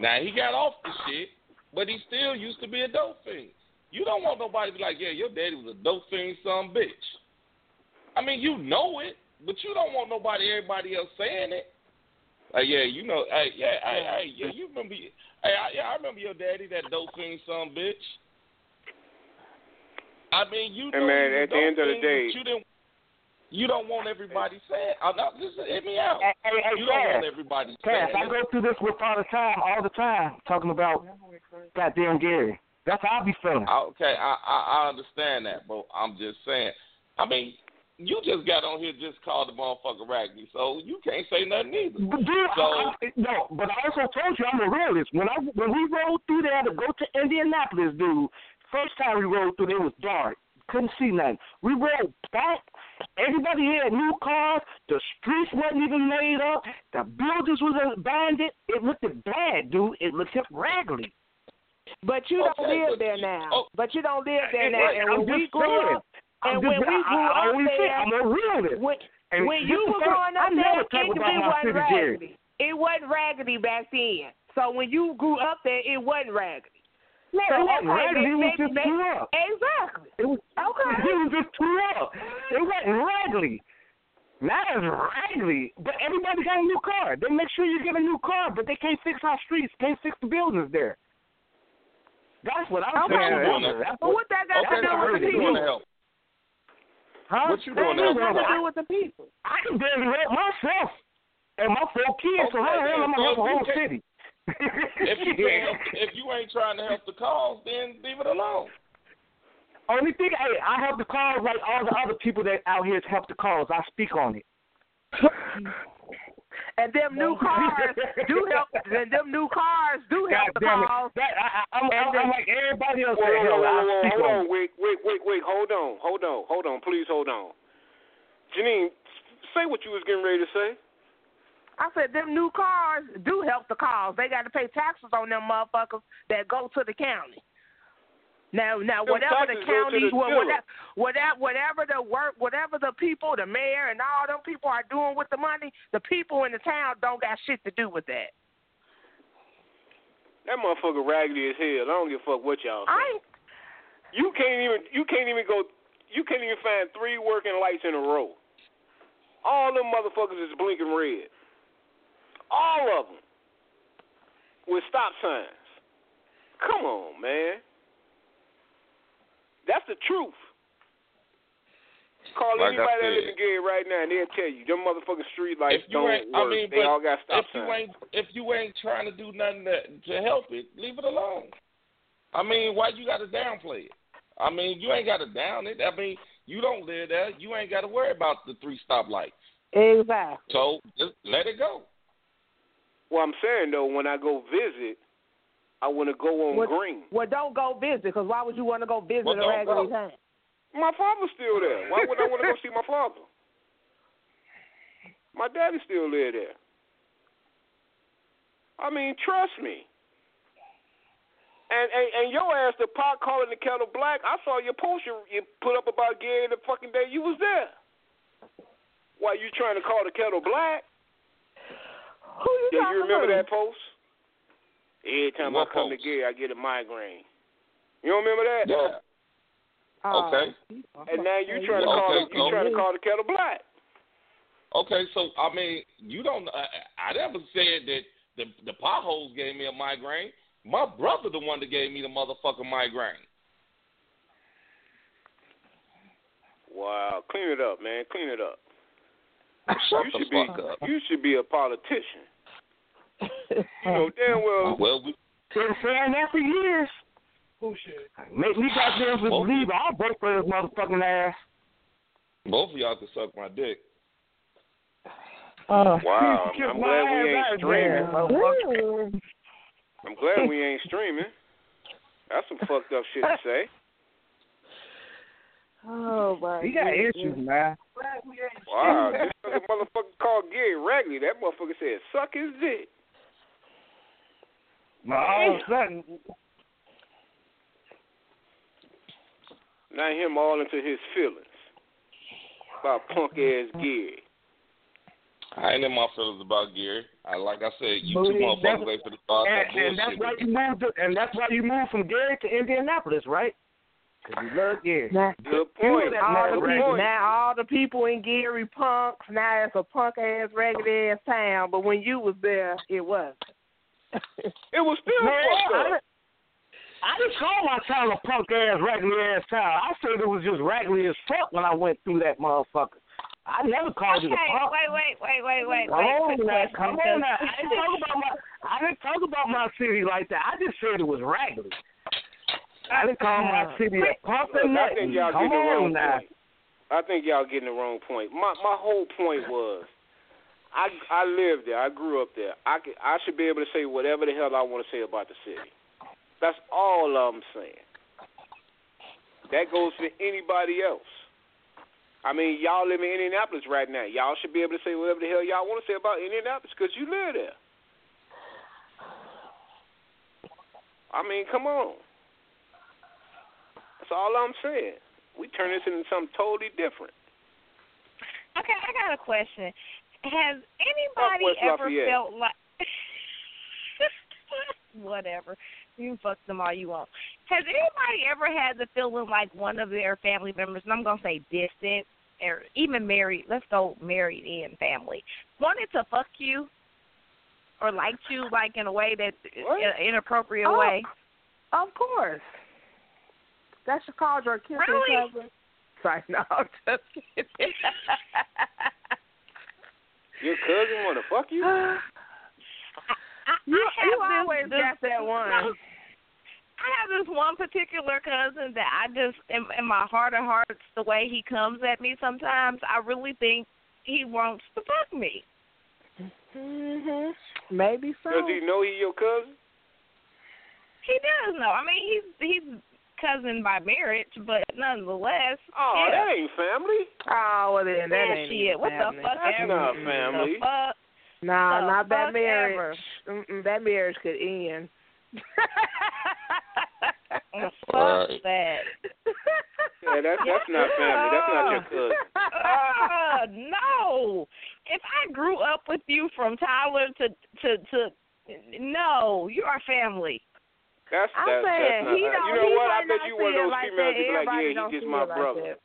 Now he got off the shit, but he still used to be a dope fiend. You don't want nobody to be like, yeah, your daddy was a dope fiend, some bitch. I mean, you know it, but you don't want nobody, everybody else saying it. Like, yeah, you know, hey, yeah, hey, hey, yeah, you remember, hey, I, yeah, I remember your daddy, that dope fiend, some bitch. I mean, you Hey, know man, he was at the end of the day- you didn't. You don't want everybody saying. I'm not, listen, hit me out. Hey, hey, hey, You don't want Cass, everybody Cass, saying. I it. go through this with all the time, all the time, talking about goddamn Gary. That's how I be feeling. Okay, I, I I understand that, but I'm just saying. I mean, you just got on here just called the motherfucker raggedy, so you can't say nothing either. But dude, So I, I, no, but I also told you I'm a realist. When I when we rode through there to go to Indianapolis, dude, first time we rode through there it was dark. couldn't see nothing. We rode back. Everybody had new cars. The streets wasn't even laid up. The buildings was abandoned. It looked bad, dude. It looked raggedy. But you don't live but there now. oh. But you don't live there now. and And I'm we grew up, I'm and just- when we grew I up there, I'm a realist. when, And when you is were growing up never there, it, it wasn't city, Jerry. raggedy. It wasn't raggedy back then. So when you grew up there, it wasn't raggedy. No, So, it wasn't raggedy. It was make- just make- too up. Exactly. It was Okay. (laughs) It was just too up. It wasn't raggedy. Not as raggedy. But everybody got a new car. They make sure you get a new car, but they can't fix our streets, can't fix the buildings there. That's what I'm Okay. saying. What you That's there? But what that got to that's do what with hurt the it. people? Doing to help? Huh? What you That doing to has help? to I- do with the people. I can barely rent myself and my four kids, so how the hell am I so help a whole city? If you can't help, if you ain't trying to help the cause, then leave it alone. Only thing, hey, I help the cause like all the other people that out here help the cause. I speak on it. Mm-hmm. And them new (laughs) cars do help. And them new cars do help the damn it. cause. That, I, I, I'm, I'm, then- I'm like everybody else. Whoa, that whoa, hell, whoa, I whoa, speak hold on on, wait, wait, wait, wait, hold on, hold on, hold on, please hold on. Janine, say what you was getting ready to say. I said them new cars do help the cause. They got to pay taxes on them motherfuckers that go to the county. Now, now, Them whatever the county, the whatever, whatever, whatever the work, whatever the people, the mayor, and all them people are doing with the money, the people in the town don't got shit to do with that. That motherfucker raggedy as hell. I don't give a fuck what y'all say. I You can't even you can't even go you can't even find three working lights in a row. All them motherfuckers is blinking red. All of them with stop signs. Come on, man. That's the truth. Call Like anybody that said. live in Gary right now, and they'll tell you them motherfucking street lights If you don't ain't, work. I mean, they all got stop if you signs. ain't, if you ain't trying to do nothing to, to help it, leave it alone. I mean, why you got to downplay it? I mean, you ain't got to down it. I mean, you don't live there. You ain't got to worry about the three stoplights. exactly. So just let it go. Well, I'm saying though, when I go visit, I want to go on Well, green. Well, don't go visit because why would you want to go visit Well, a raggedy go. town? My father's still there. Why would I want to go see my father? My daddy still live there. I mean, trust me. And and, and your ass, the pot calling the kettle black. I saw your post you, you put up about Gary the fucking day you was there. Why you trying to call the kettle black? Who you Yeah, talking you remember to? that post? Every time What I come to post? Gary, I get a migraine. You don't remember that? Yeah. Oh. Okay. And now you trying to call Okay, it, you so- trying to call the kettle black. Okay, so I mean, you don't. I, I never said that the the potholes gave me a migraine. My brother, the one that gave me the motherfucking migraine. Wow, clean it up, man. Clean it up. Shut you the should be fuck up. you should be a politician. (laughs) You know damn well. Well, we, Been saying that for years. Bullshit. Make me goddamn believe I'll vote for this motherfucking ass. both of y'all can suck my dick. Uh, Wow, I'm glad we ain't streaming. (laughs) I'm glad we ain't streaming. That's some fucked up shit to (laughs) say. Oh my. He got goodness. issues, man. Wow, just because a motherfucker called Gary Ragley, that motherfucker said suck his dick. Now, all of a sudden, Now him all into his feelings about punk ass Gary. I ain't in my feelings about Gary. I like I said, you Booty, two motherfuckers that's- wait for the start that and, and that's bullshit. why you moved. To, and that's why you moved from Gary to Indianapolis, right? Because you love Gary. Now, Good point. all the people, point. now all the people in Gary punks. Now it's a punk ass ragged ass town. But when you was there, it wasn't. (laughs) It was still Man, fucked I, up. didn't- I didn't call my town a punk ass, raggedy ass town. I said it was just raggedy as fuck when I went through that motherfucker. I never called Okay, it a punk. wait, wait, wait, wait, wait, Come wait. on now, come because- on now. I didn't talk about my I didn't talk about my city like that. I just said it was raggedy. I didn't call my uh-huh. city a punk or I nothing. think y'all Come getting the on wrong now. point. I think y'all getting the wrong point. My my whole point was, I I lived there. I grew up there. I I should be able to say whatever the hell I want to say about the city. That's all I'm saying. That goes for anybody else. I mean, y'all live in Indianapolis right now. Y'all should be able to say whatever the hell y'all want to say about Indianapolis because you live there. I mean, come on. That's all I'm saying. We turn this into something totally different. Okay, I got a question. Has anybody ever Lafayette. felt like (laughs) whatever? You fuck them all you want. Has anybody ever had the feeling like one of their family members, and I'm gonna say distant, or even married? Let's go married in family, wanted to fuck you, or liked you like in a way that in inappropriate Oh, way? Of course. That's your called your kissing Really? (laughs) Sorry, no, I'm just kidding. (laughs) Your cousin want to fuck you? (sighs) you I have you this- always this- got that one. no. I have this one particular cousin that I just, in, in my heart of hearts, the way he comes at me sometimes, I really think he wants to fuck me. Mhm. Maybe so. Does he know he your cousin? He does know. I mean, he's he's cousin by marriage, but nonetheless. Oh, yeah. that ain't family. Oh, well then that Yeah, ain't shit. even What family. the fuck That's ever? not The family. fuck? Nah, the not that marriage. Mm-mm, that marriage could end. (laughs) The fuck Right. that. Yeah, that's that's not family. That's not your (laughs) cousin. uh, no. If I grew up with you from Tyler to to to no, you are family. That's I'm that's, saying, that's not. he don't- you know he what? I bet not you one of it those like females that. be like, Everybody yeah, don't he just see my it like brother, that.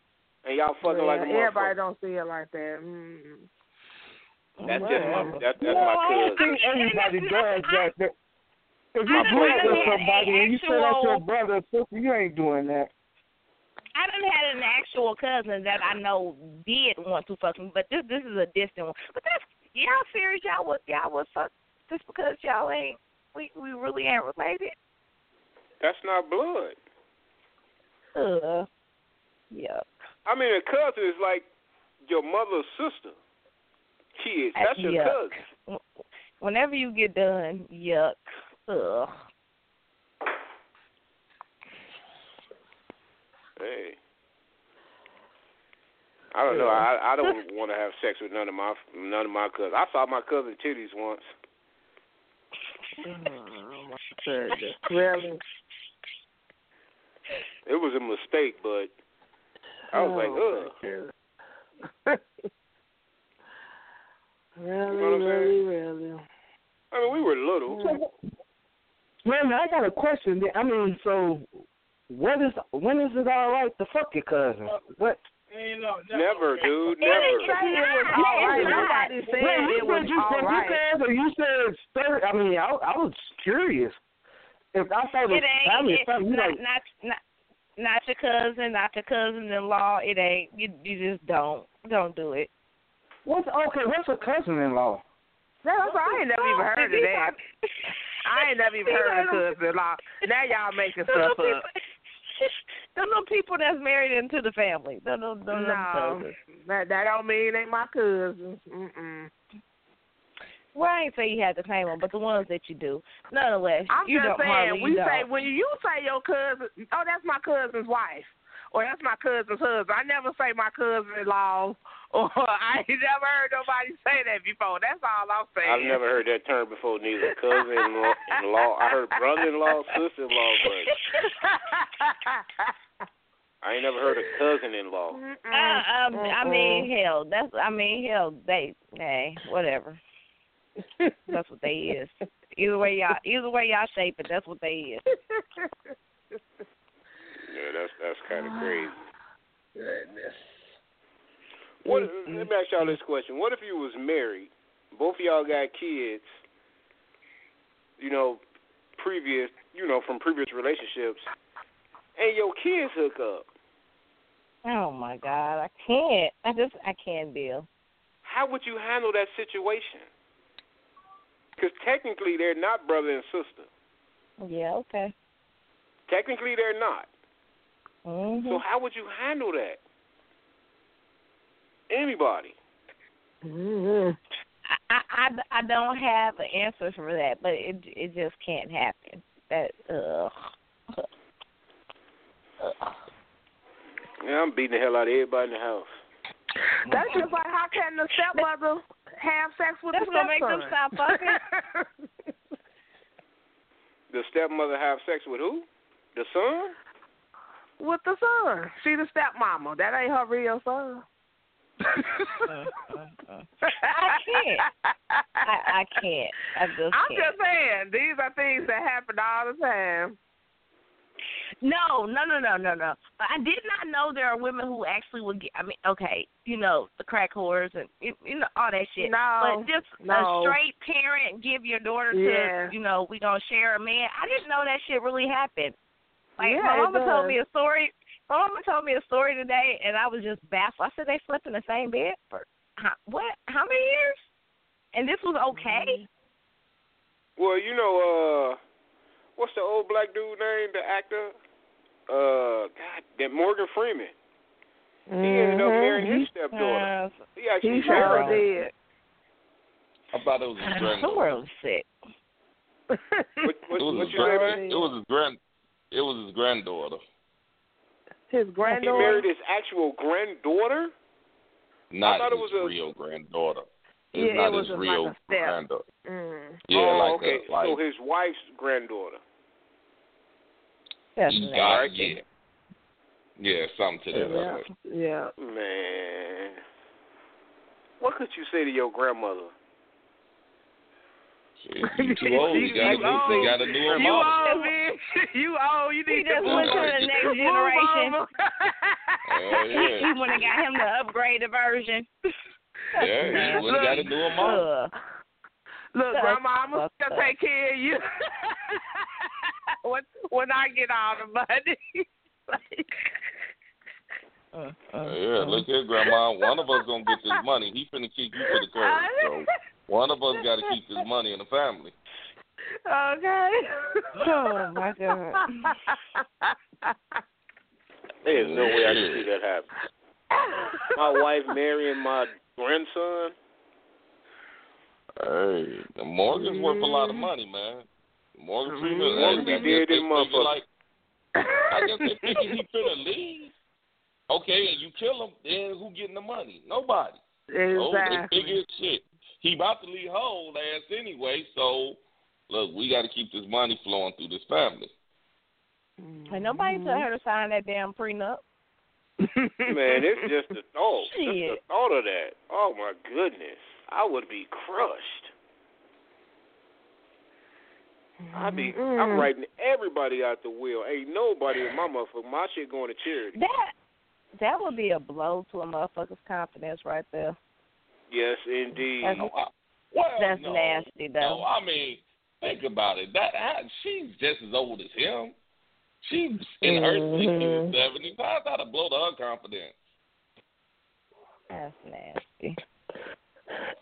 and y'all fucking Yeah, like a everybody don't see it like that. Mm. That's just my that, that's No, my I cousin. think everybody does that. that if you I grew up with somebody and you say that's your brother or sister, you ain't doing that. I done had an actual cousin that I know did want to fuck me, but this this is a distant one. But that's y'all serious? Y'all would y'all would fuck just because y'all ain't we we really ain't related? That's not blood. Uh, yeah. I mean, a cousin is like your mother's sister. Kids, that's your yuck. cousin. Whenever you get done, yuck. Ugh. Hey. I don't know. I I don't (laughs) want to have sex with none of my none of my cousins. I saw my cousin titties once. (laughs) Oh, my goodness. Really? It was a mistake, but I was like, oh, ugh. ugh. (laughs) really, really, really. I mean, we were little. Man, I got a question. I mean, so what is when is it all right to fuck your cousin? Uh, what? Never, dude. It ain't Never. it was all right. Nobody said Man, you it was said you said right. you said or you said third. I mean, I I was curious. If I It ain't family, it, family, you not, not not not your cousin, not your cousin in law. It ain't you you just don't. Don't do it. what's okay? What's a cousin-in-law? That's why (laughs) I ain't never even heard of that. I ain't never even heard of cousin-in-law. Now y'all making stuff up. people, (laughs) them little people that's married into the family. Them, them, them No, that that don't mean they my cousins. Mm-mm. Well, I ain't say you had to claim them, but the ones that you do, nonetheless, I'm you just don't. saying, Harley, we you say don't. when you say your cousin, oh, that's my cousin's wife, or that's my cousin's husband. I never say my cousin-in-law, (laughs) or I ain't never heard nobody say that before. That's all I'm saying. I've never heard that term before. Neither cousin-in-law. I heard brother-in-law, sister-in-law, but (laughs) I ain't never heard of cousin-in-law. Uh, um, I mean, hell, that's. I mean, hell, they, hey, whatever. That's what they is. Either way y'all, either way y'all shape it, that's what they is. Yeah, that's that's kind of ah, crazy. Goodness. What? Let me ask y'all this question: What if you was married, both of y'all got kids, you know, previous, you know, from previous relationships, and your kids hook up? Oh my God, I can't. I just, I can't deal. How would you handle that situation? Because technically they're not brother and sister. Yeah, okay. Technically they're not. hmm So how would you handle that? Anybody? Mm-hmm. I, I, I don't have an answer for that, but it, it just can't happen. That, ugh. Ugh. Yeah, I'm beating the hell out of everybody in the house. That's just like how can the stepmother have sex with That's the gonna make them stop fucking. (laughs) The stepmother have sex with who? The son? with the son. She the stepmama. That ain't her real son. I can't. I, I can't. I just I'm can't. just saying, these are things that happen all the time. No, no, no, no, no, no. I did not know there are women who actually would get. I mean, okay, you know the crack whores and you you know all that shit. No, but just no. a straight parent give your daughter Yeah. to, you know, we gonna share a man. I didn't know that shit really happened. Like Yeah, my mama told me a story. My mama told me a story today, and I was just baffled. I said they slept in the same bed for how, what? How many years? And this was okay. Well, you know, uh, what's the old black dude name? The actor? Uh, God, that Morgan Freeman. He ended up marrying his stepdaughter. He actually He sure married her. did. I thought it was his The granddaughter. world's sick. What, what, It was what his you say, grand- man? It was his grand. It was his granddaughter. His granddaughter. He married his actual granddaughter? Not thought it his was a- real granddaughter. Yeah, It's it was his a- real like a granddaughter. Mm. Yeah, oh, like okay. a, like so his wife's granddaughter. That's you got yeah, yeah, something to that. Yeah. effect. Yeah. Man. What could you say to your grandmother? (laughs) You too old. You got, You to, old. you got to do a You mother. old, man. (laughs) You old. You He need just to went to the (laughs) next generation. on. Hell yeah. you want to got him the upgraded version. Yeah, you would got to do a mother. Ugh. Look, That's grandma, I'm gonna fucked take care of you (laughs) when when I get all the money. (laughs) Uh, Yeah, look here, Grandma. One of us gonna get this money. He finna kick you to the curb. So one of us got to keep this money in the family. okay. Oh (laughs) my god. There's no way I can see that happen. My wife marrying my grandson? Hey, the Morgan's worth a lot of mm. money, man. Morgan Freeman. Mm-hmm. Morgan be I guess dead they in figure motherfucker. like, I guess they figure he finna (laughs) leave. Okay, and you kill him, then who getting the money? Nobody. Oh, they Exactly. figure shit. He about to leave her old ass anyway, so look, we got to keep this money flowing through this family. Ain't nobody tell mm-hmm. her to sign that damn prenup. Man, it's just the thought. Just the thought of that. Oh my goodness. I would be crushed. I'd be I'm writing everybody out the will. Ain't nobody in my motherfucker. My shit going to charity. That that would be a blow to a motherfucker's confidence right there. Yes, indeed. That's, No, I, well, that's no, nasty though. No, I mean, think about it. That I, she's just as old as him. She's in her sixties and Mhm. seventies. How's that to blow to her confidence? That's nasty.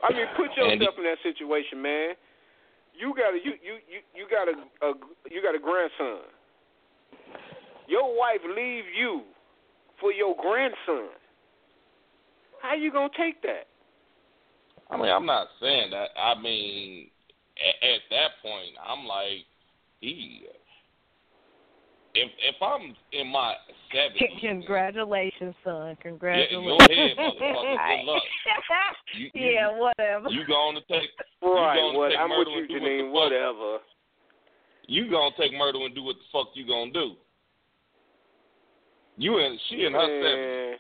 I mean, put And- yourself in that situation, man. You got a you you you, you got a, a you got a grandson. Your wife leave you for your grandson. How you gonna take that? I mean, I'm not saying that. I mean, at, at that point, I'm like, he. If if I'm in my seventies, Congratulations, son. yeah, Congratulations. go ahead, motherfucker. Good (laughs) luck. You, (laughs) you, yeah, whatever. You going to take Right. gonna What take I'm with murder you, and do what the Janine. fuck- Whatever. you gonna take murder and do what the fuck you gonna do? You and she in her seventies.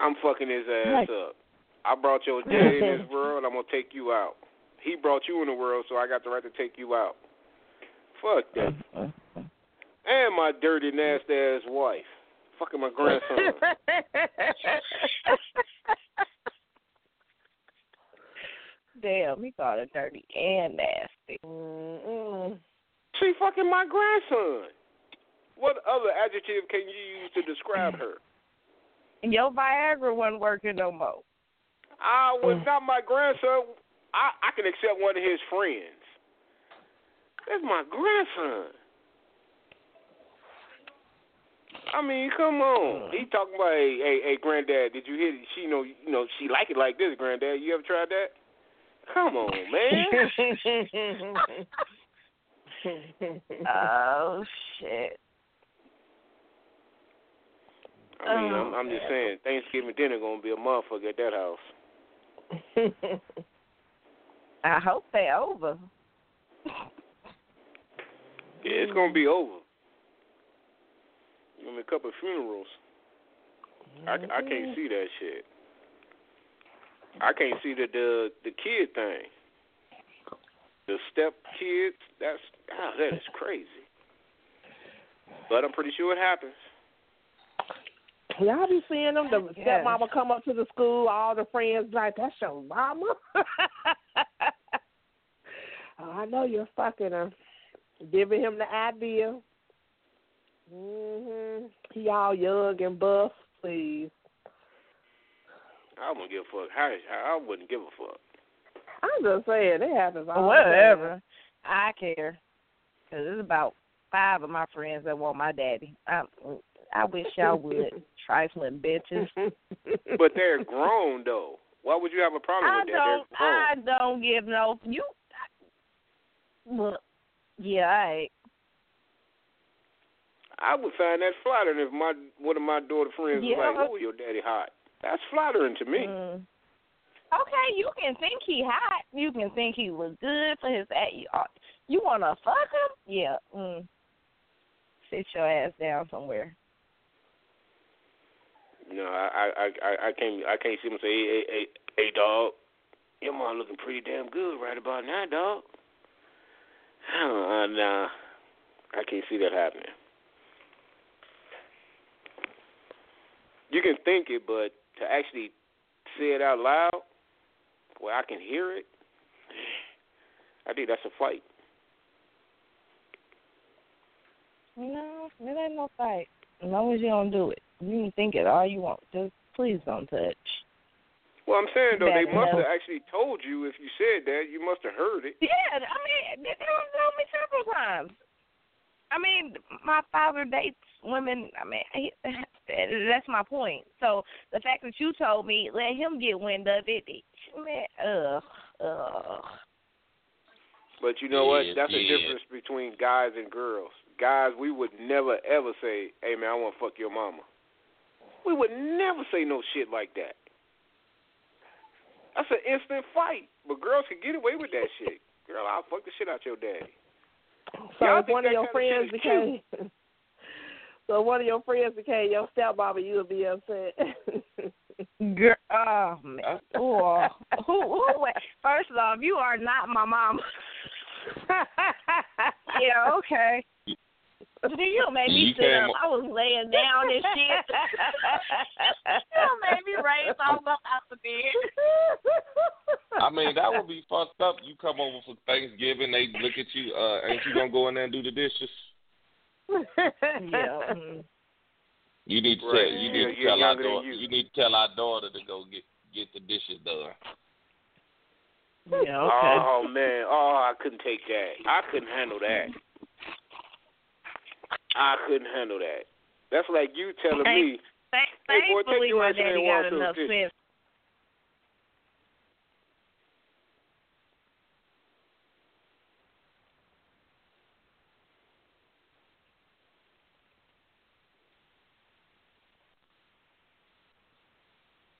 I'm fucking his ass Right. up. I brought your (laughs) daddy in this world. I'm gonna take you out. He brought you in the world, so I got the right to take you out. Fuck that. And my dirty, nasty ass wife. Fucking my grandson. Damn, he called it dirty and nasty. Mm-mm. she fucking my grandson. What other adjective can you use to describe her? And your Viagra wasn't working no more. I was mm. not my grandson. I I can accept one of his friends. That's my grandson. I mean, come on. Mm. He talking about, hey, hey, hey, granddad, did you hear? it? She know, you know, she like it like this, granddad. You ever tried that? Come on, man. (laughs) oh shit. I mean, Oh, I'm, I'm just oh, saying, Thanksgiving dinner gonna be a motherfucker at that house. (laughs) I hope they over. (laughs) Yeah, it's gonna be over. Gonna be a couple of funerals. I, I can't see that shit. I can't see the the the kid thing. The step kids. That's ah, that is crazy. But I'm pretty sure it happens. Y'all be seeing them. The Yes. stepmama come up to the school. All the friends like, "That's your mama." (laughs) oh, I know you're fucking her. Giving him the idea. Mhm. He all young and buff. Please. I wouldn't give a fuck. How I wouldn't give a fuck. I'm just saying it happens. All the Whatever. I care. Because there's about five of my friends that want my daddy. I, I wish y'all would. (laughs) Trifling bitches. (laughs) But they're grown though. Why would you have a problem I with that? don't. I don't give no. You. Well, yeah, I. I would find that flattering if my one of my daughter friends Yeah. was like, "Oh, your daddy hot." That's flattering to me. Mm. Okay, you can think he hot. You can think he was good for his. You, uh, you want to fuck him? Yeah. Mm. Sit your ass down somewhere. No, I I I I can't I can't see him say, "Hey, hey, hey, hey dog, your mom looking pretty damn good right about now, dog." (laughs) Uh, nah, I can't see that happening. You can think it, but to actually say it out loud, where I can hear it, I think that's a fight. No, it ain't no fight. As long as you don't do it, you can think it all you want. Just please don't touch. Well, I'm saying though, they must have actually told you if you said that. You must have heard it. Yeah, I mean, they they don't me several times. I mean, my father dates women. I mean, he, (laughs) that's my point. So the fact that you told me, let him get wind of it, man, ugh, ugh. But you know what? Yeah, That's the yeah. difference between guys and girls. Guys, we would never ever say, "Hey man, I want to fuck your mama." We would never say no shit like that. That's an instant fight. But girls can get away with that shit. Girl, I'll fuck the shit out your daddy. So Y'all if one of your kind of friends shit became, (laughs) so if one of your friends became your stepmama, you would be upset. (laughs) Girl, oh man, oh, who, who? First off, you are not my mom. (laughs) yeah, okay. Then you made me sit up. I was laying down and shit. (laughs) you made me raise all up out the bed. I mean, that would be fucked up. You come over for Thanksgiving, they look at you. Uh, ain't you gonna go in there and do the dishes? yeah. (laughs) mm. You need to Right. tell, you need to you're tell our daughter. you. You. need to tell our daughter to go get get the dishes done. Yeah, okay. Oh man, oh I couldn't take that. I couldn't handle that. I couldn't handle that. That's like you telling me, Thank- Hey, boy, take Thankfully, your my ass in there daddy and got wash those enough dishes. sense